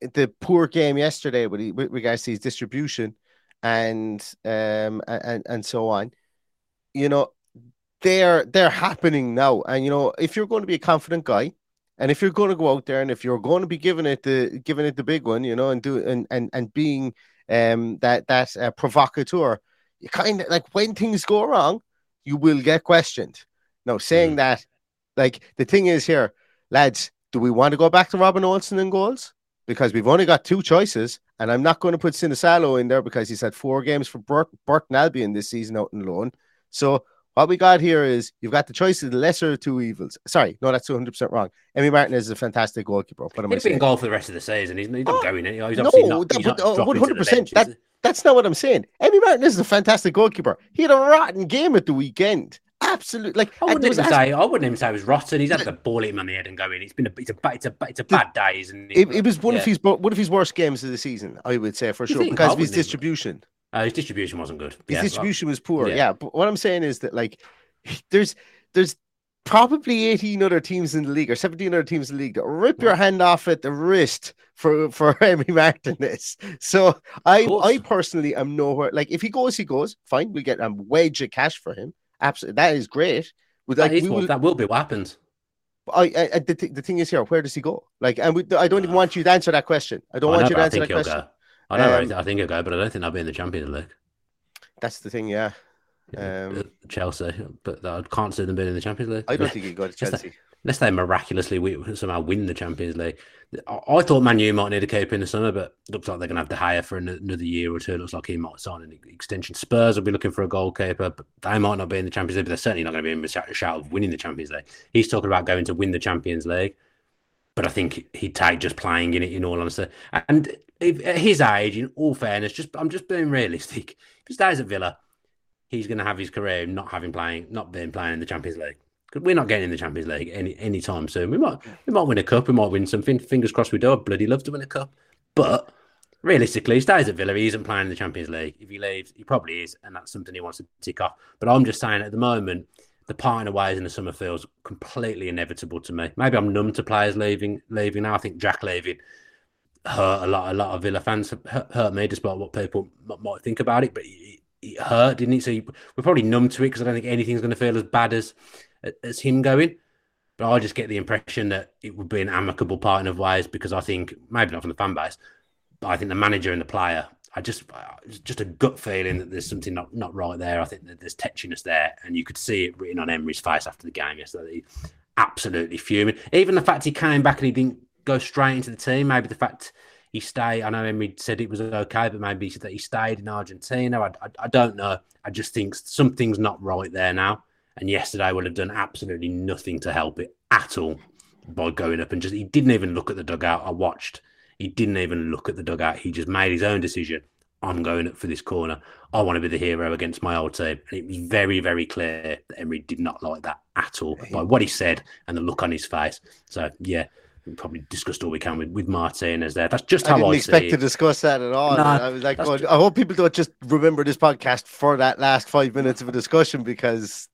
the poor game yesterday with, with regards to his distribution and um and and so on. You know, they're they're happening now. And you know, if you're going to be a confident guy, and if you're going to go out there, and if you're going to be giving it the giving it the big one, you know, and do and and and being um that that uh, provocateur, you kind of like when things go wrong, you will get questioned. Now, saying that, like the thing is here, lads, do we want to go back to Robin Olsen in goals? Because we've only got two choices, and I'm not going to put Sinisalo in there because he's had four games for Burt, Burton Albion this season out in loan. So what we got here is you've got the choice of the lesser of two evils. Sorry, no, that's 200 percent wrong. Emi Martin is a fantastic goalkeeper. What am I He's been saying? goal for the rest of the season. He's, he's not going anywhere. He's No, not. that- He's not uh, dropping to the 100%. bench, That, that's not what I'm saying. Emi Martin is a fantastic goalkeeper. He had a rotten game at the weekend. Absolutely. Like I wouldn't even say. I wouldn't even say it was rotten. He's had the ball him on the head and going. It's been a. It's a. It's a. It's a bad day, isn't it? it, it was one of his one of his worst games of the season, I would say for You sure, because of his distribution. Uh, his distribution wasn't good. His Yeah, distribution was poor. yeah. Yeah. but what I'm saying is that like <laughs> there's there's probably 18 other teams in the league or 17 other teams in the league that rip your hand off at the wrist for for <laughs> Emi Martinez. So I. I personally am nowhere like if he goes, he goes. Fine, we get a wedge of cash for him. Absolutely, that is great. But That, like is will, that will be what happens. I, I, I the, th- the thing is here, where does he go? Like, and we, I don't even want you to answer that question. I don't I want know, you to answer that question. go. I know. Um, I think he'll go, but I don't think they'll be in the Champions League. That's the thing, yeah. Um, Chelsea, but I can't see them being in the Champions League. I don't think <laughs> he'd go to Chelsea. Unless they miraculously wi- somehow win the Champions League. I, I thought Man U might need a keeper in the summer, but looks like they're going to have to hire for another year or two. It Looks like he might sign an extension. Spurs will be looking for a goalkeeper, but they might not be in the Champions League, but they're certainly not going to be in the shout of winning the Champions League. He's talking about going to win the Champions League, but I think he'd take just playing in it, in all honesty. And at his age, in all fairness, just I'm just being realistic. <laughs> If he stays at Villa, he's going to have his career not having playing, not being playing in the Champions League. 'Cause We're not getting in the Champions League any anytime soon. We might we might win a cup. We might win something. Fingers crossed we do. I'd bloody love to win a cup. But realistically, he stays at Villa. He isn't playing in the Champions League. If he leaves, he probably is, and that's something he wants to tick off. But I'm just saying, at the moment, the parting of ways in the summer feels completely inevitable to me. Maybe I'm numb to players leaving. Leaving now, I think Jack leaving hurt a lot. A lot of Villa fans hurt, me, despite what people might think about it. But it, hurt, didn't it? So we're probably numb to it because I don't think anything's going to feel as bad as as him going. But I just get the impression that it would be an amicable parting of ways because I think maybe not from the fan base, but I think the manager and the player. I just uh, it's just a gut feeling that there's something not, not right there. I think that there's tetchiness there, and you could see it written on Emery's face after the game yesterday. Absolutely fuming. Even the fact he came back and he didn't go straight into the team. Maybe the fact he stayed. I know Emery said it was okay, but maybe he said that he stayed in Argentina. I, I, I don't know. I just think something's not right there now. And yesterday would have done absolutely nothing to help it at all by going up and just he didn't even look at the dugout. I watched. He didn't even look at the dugout. He just made his own decision. I'm going up for this corner. I want to be the hero against my old team. And it was very, very clear that Emery did not like that at all by what he said and the look on his face. So yeah, we probably discussed all we can with, with Martinez there. That's just I how didn't I expect to discuss that at all. No, I was like, that's going, ju- I hope people don't just remember this podcast for that last five minutes of a discussion because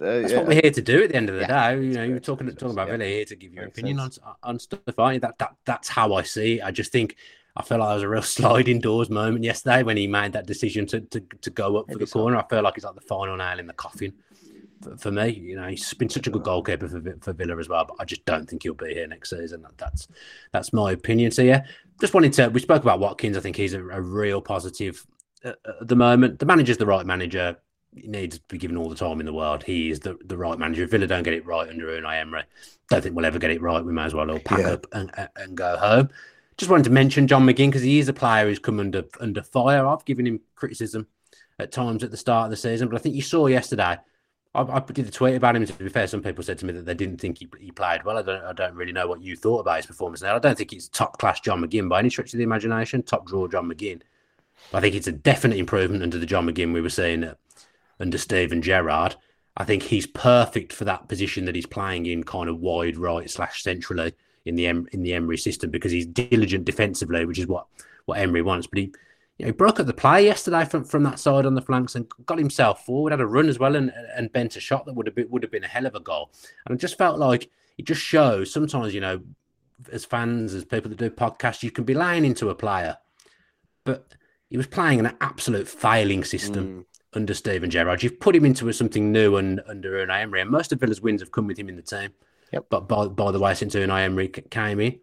uh, That's yeah. what we're here to do at the end of the Yeah. day. You know, you're talking talking about really here to give your opinion on on stuff. Aren't you? That that that's how I see it. I just think I feel like there was a real <laughs> sliding doors moment yesterday when he made that decision to to, to go up for the corner. I feel like it's like the final nail in the coffin for, for me. You know, he's been such a good goalkeeper for for Villa as well, but I just don't think he'll be here next season. That- That's that's my opinion. So yeah, just wanted to. We spoke about Watkins. I think he's a, a real positive at, at the moment. The manager's the right manager. He needs to be given all the time in the world. He is the, the right manager. If Villa don't get it right under Unai Emery, don't think we'll ever get it right. We may as well all pack Yeah. up and, and- and go home. Just wanted to mention John McGinn because he is a player who's come under under fire. I've given him criticism at times at the start of the season, but I think you saw yesterday. I, I did a tweet about him. To be fair, some people said to me that they didn't think he, he played well. I don't, I don't really know what you thought about his performance now. I don't think it's top class John McGinn by any stretch of the imagination, top draw John McGinn. But I think it's a definite improvement under the John McGinn we were seeing at, under Steven Gerrard. I think he's perfect for that position that he's playing in, kind of wide right slash centrally in the em- in the Emery system because he's diligent defensively, which is what what Emery wants. But he, you know, he broke up the play yesterday from, from that side on the flanks and got himself forward, had a run as well, and and bent a shot that would have been would have been a hell of a goal. And it just felt like it just shows sometimes, you know, as fans, as people that do podcasts, you can be lying into a player, but he was playing an absolute failing system mm. Under Steven Gerrard. You've put him into something new and under Unai Emery, and most of Villa's wins have come with him in the team. Yep. But by, by the way, since Unai Emery came in,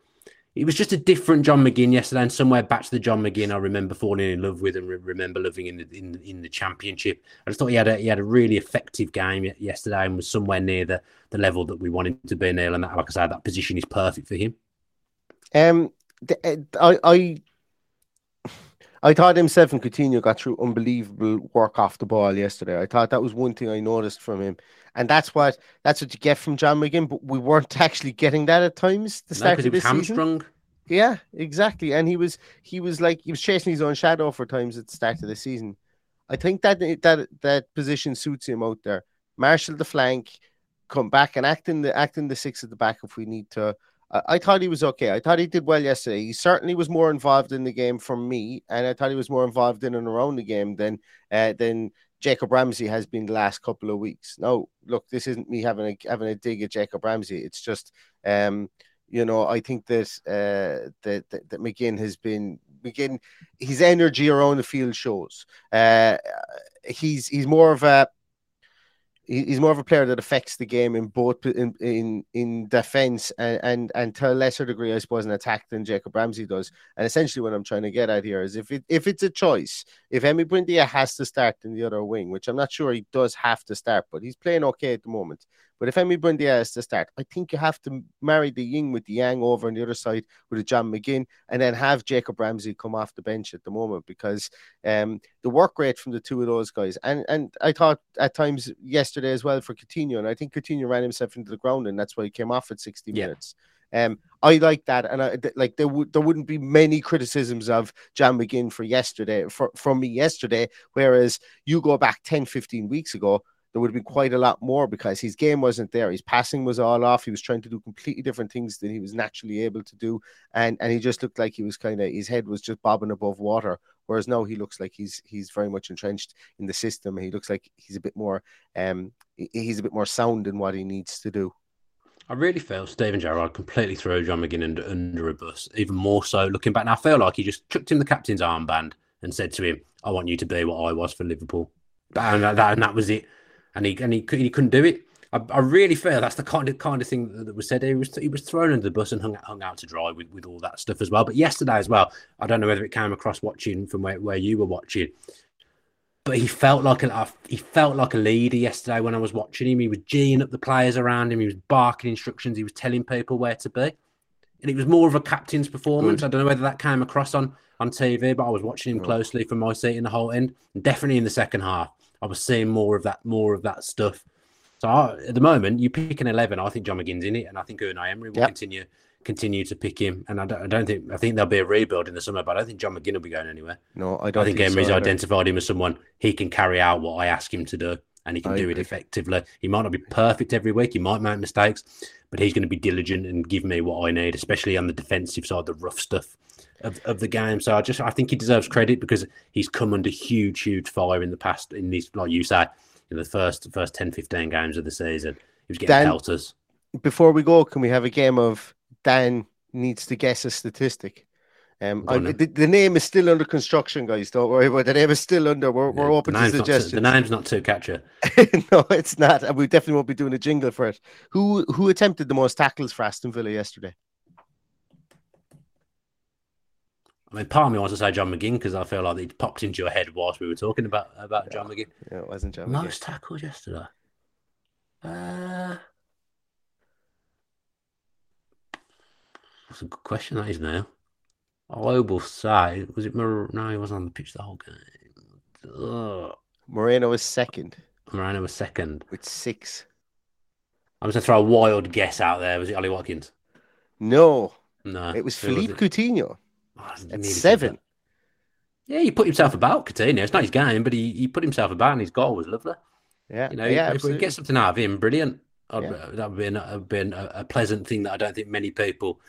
it was just a different John McGinn yesterday, and somewhere back to the John McGinn I remember falling in love with and re- remember loving in the in, in the championship. I just thought he had a he had a really effective game yesterday and was somewhere near the, the level that we wanted to be near. And that, like I said, that position is perfect for him. Um, uh, I, I, I thought himself and Coutinho got through unbelievable work off the ball yesterday. I thought that was one thing I noticed from him, and that's what that's what you get from John McGinn. But we weren't <laughs> actually getting that at times. The start because he of was this season. Yeah, exactly. And he was he was like he was chasing his own shadow for times at the start of the season. I think that that that position suits him out there. Marshall the flank, come back and act in the act in the six at the back if we need to. I, thought he was okay. I thought he did well yesterday. He certainly was more involved in the game from me, and I thought he was more involved in and around the game than uh, than Jacob Ramsey has been the last couple of weeks. Now, look, this isn't me having a having a dig at Jacob Ramsey. It's just um you know, I think that uh, that, that that McGinn has been McGinn. His energy around the field shows. Uh, he's he's more of a he's more of a player that affects the game in both in in, in defense and, and and to a lesser degree, I suppose, in attack than Jacob Ramsey does. And essentially, what I'm trying to get at here is if it if it's a choice, if Emi Buendia has to start in the other wing, which I'm not sure he does have to start, but he's playing okay at the moment. But if Emi Buendia is to start, I think you have to marry the yin with the yang over on the other side with a John McGinn, and then have Jacob Ramsey come off the bench at the moment because um, the work rate from the two of those guys, and and I thought at times yesterday as well for Coutinho, and I think Coutinho ran himself into the ground, and that's why he came off at 60 Yeah. minutes. Um, I like that, and I th- like there would there wouldn't be many criticisms of John McGinn for yesterday for, from me yesterday, whereas you go back 10, 15 weeks ago, there would have been quite a lot more because his game wasn't there. His passing was all off. He was trying to do completely different things than he was naturally able to do, and and he just looked like he was kind of his head was just bobbing above water. Whereas now he looks like he's he's very much entrenched in the system. He looks like he's a bit more um he's a bit more sound in what he needs to do. I really feel Steven Gerrard completely threw John McGinn under, under a bus, even more so looking back. And I feel like he just chucked him the captain's armband and said to him, I want you to be what I was for Liverpool. And that, and that was it. And he and he, he couldn't do it. I, I really feel that's the kind of kind of thing that, was said. He was he was thrown under the bus and hung, hung out to dry with, with all that stuff as well. But yesterday as well, I don't know whether it came across watching from where, where you were watching, but he felt like a he felt like a leader yesterday when I was watching him. He was geeing up the players around him. He was barking instructions. He was telling people where to be, and it was more of a captain's performance. I don't know whether that came across on on TV, but I was watching him closely from my seat in the Holte End. And definitely in the second half, I was seeing more of that more of that stuff. So I, at the moment, you pick an eleven. I think John McGinn's in it, and I think Unai Emery will Yep. continue continue to pick him. And I don't, I don't think I think there'll be a rebuild in the summer, but I don't think John McGinn will be going anywhere. No, I I don't think, think so Emery's either. identified him as someone he can carry out what I ask him to do, and he can I do it effectively. He might not be perfect every week, he might make mistakes, but he's going to be diligent and give me what I need, especially on the defensive side, the rough stuff of, of the game. So I just I think he deserves credit because he's come under huge, huge fire in the past in these, like you say, in the first first 10, 15 games of the season. He was getting Dan- pelters. Before we go, can we have a game of Dan needs to guess a statistic? Um, I, the, the name is still under construction, guys. Don't worry about it. The name is still under. We're, we're open to not too- suggestions. the name's not too catcher. <laughs> no, it's not, and we definitely won't be doing a jingle for it. Who who attempted the most tackles for Aston Villa yesterday? I mean, part of me wants to say John McGinn because I feel like it popped into your head whilst we were talking about about John McGinn. Yeah, it wasn't John. Most tackles yesterday. Uh, that's a good question. That is now. I will say, was it? No, he wasn't on the pitch the whole game. Ugh. Moreno was second Moreno was second. with six. I'm just gonna throw a wild guess out there. Was it Ollie Watkins? No, No, it was Philippe it? Coutinho Oh, I at nearly said seven. Yeah, he put himself about Coutinho. It's not his game, but he, he put himself about, and his goal was lovely. Yeah, You know, yeah, if we get something out of him, brilliant. Yeah. That would be, an, have been a, a pleasant thing that I don't think many people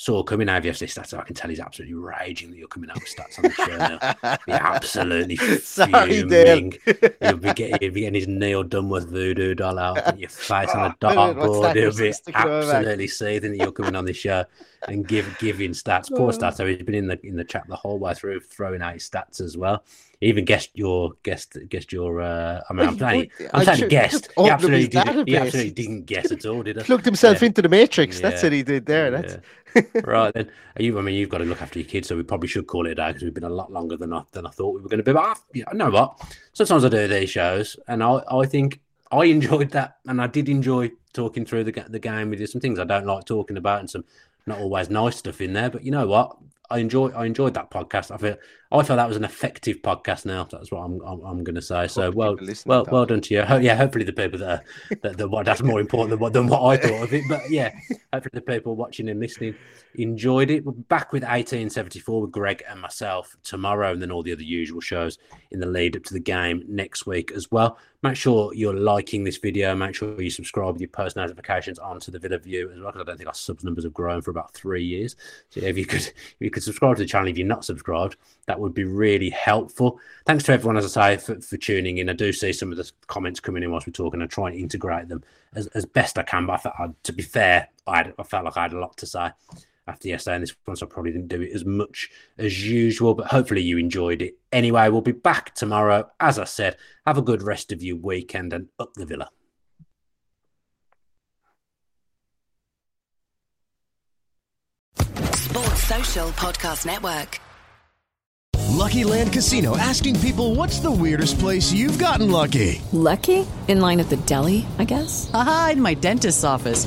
saw coming out of. Stats, I can tell he's absolutely raging that you're coming out with stats on the show now. Be absolutely <laughs> Sorry, fuming. He'll be, getting, he'll be getting his Neil Dunworth voodoo doll out, your face on a <laughs> dartboard. He'll be that sticking over back? absolutely seething that you're coming on this show and give giving stats. Poor Oh. stats. So he's been in the in the chat the whole way through, throwing out his stats as well. Even guessed your guessed guessed your. Uh, I mean, I'm saying I'm I saying guessed. He absolutely didn't. He absolutely didn't guess at all, did he? Plugged himself Yeah. into the matrix. That's what he did there. That's Yeah. <laughs> right then. You? I mean, you've got to look after your kids, so we probably should call it a day because we've been a lot longer than I than I thought we were going to be. But I, you know what? Sometimes I do these shows, and I I think I enjoyed that, and I did enjoy talking through the the game with you. Some things I don't like talking about, and some not always nice stuff in there. But you know what? I enjoy I enjoyed that podcast. I feel I felt that was an effective podcast. Now that's what I'm I'm, I'm going to say. So well well well done to you. Ho- yeah, hopefully the people that are that, that what that's more important than what than what I thought of it. But yeah, hopefully the people watching and listening enjoyed it. We're back with 1874 with Greg and myself tomorrow, and then all the other usual shows in the lead up to the game next week as well. Make sure you're liking this video. Make sure you subscribe with your post notifications onto the Villa View as well, because I don't think our subs numbers have grown for about three years. So if you could, <laughs> if you could subscribe to the channel if you're not subscribed, that would be really helpful. Thanks to everyone, as I say, for, for tuning in. I do see some of the comments coming in whilst we're talking. I try and integrate them as, as best I can. But I I- to be fair, I, had, I felt like I had a lot to say after yesterday and this one, so I probably didn't do it as much as usual, but hopefully you enjoyed it. Anyway, we'll be back tomorrow. As I said, have a good rest of your weekend and up the villa. Sports Social Podcast Network. Lucky Land Casino asking people what's the weirdest place you've gotten lucky? Lucky? In line at the deli, I guess? Aha, in my dentist's office.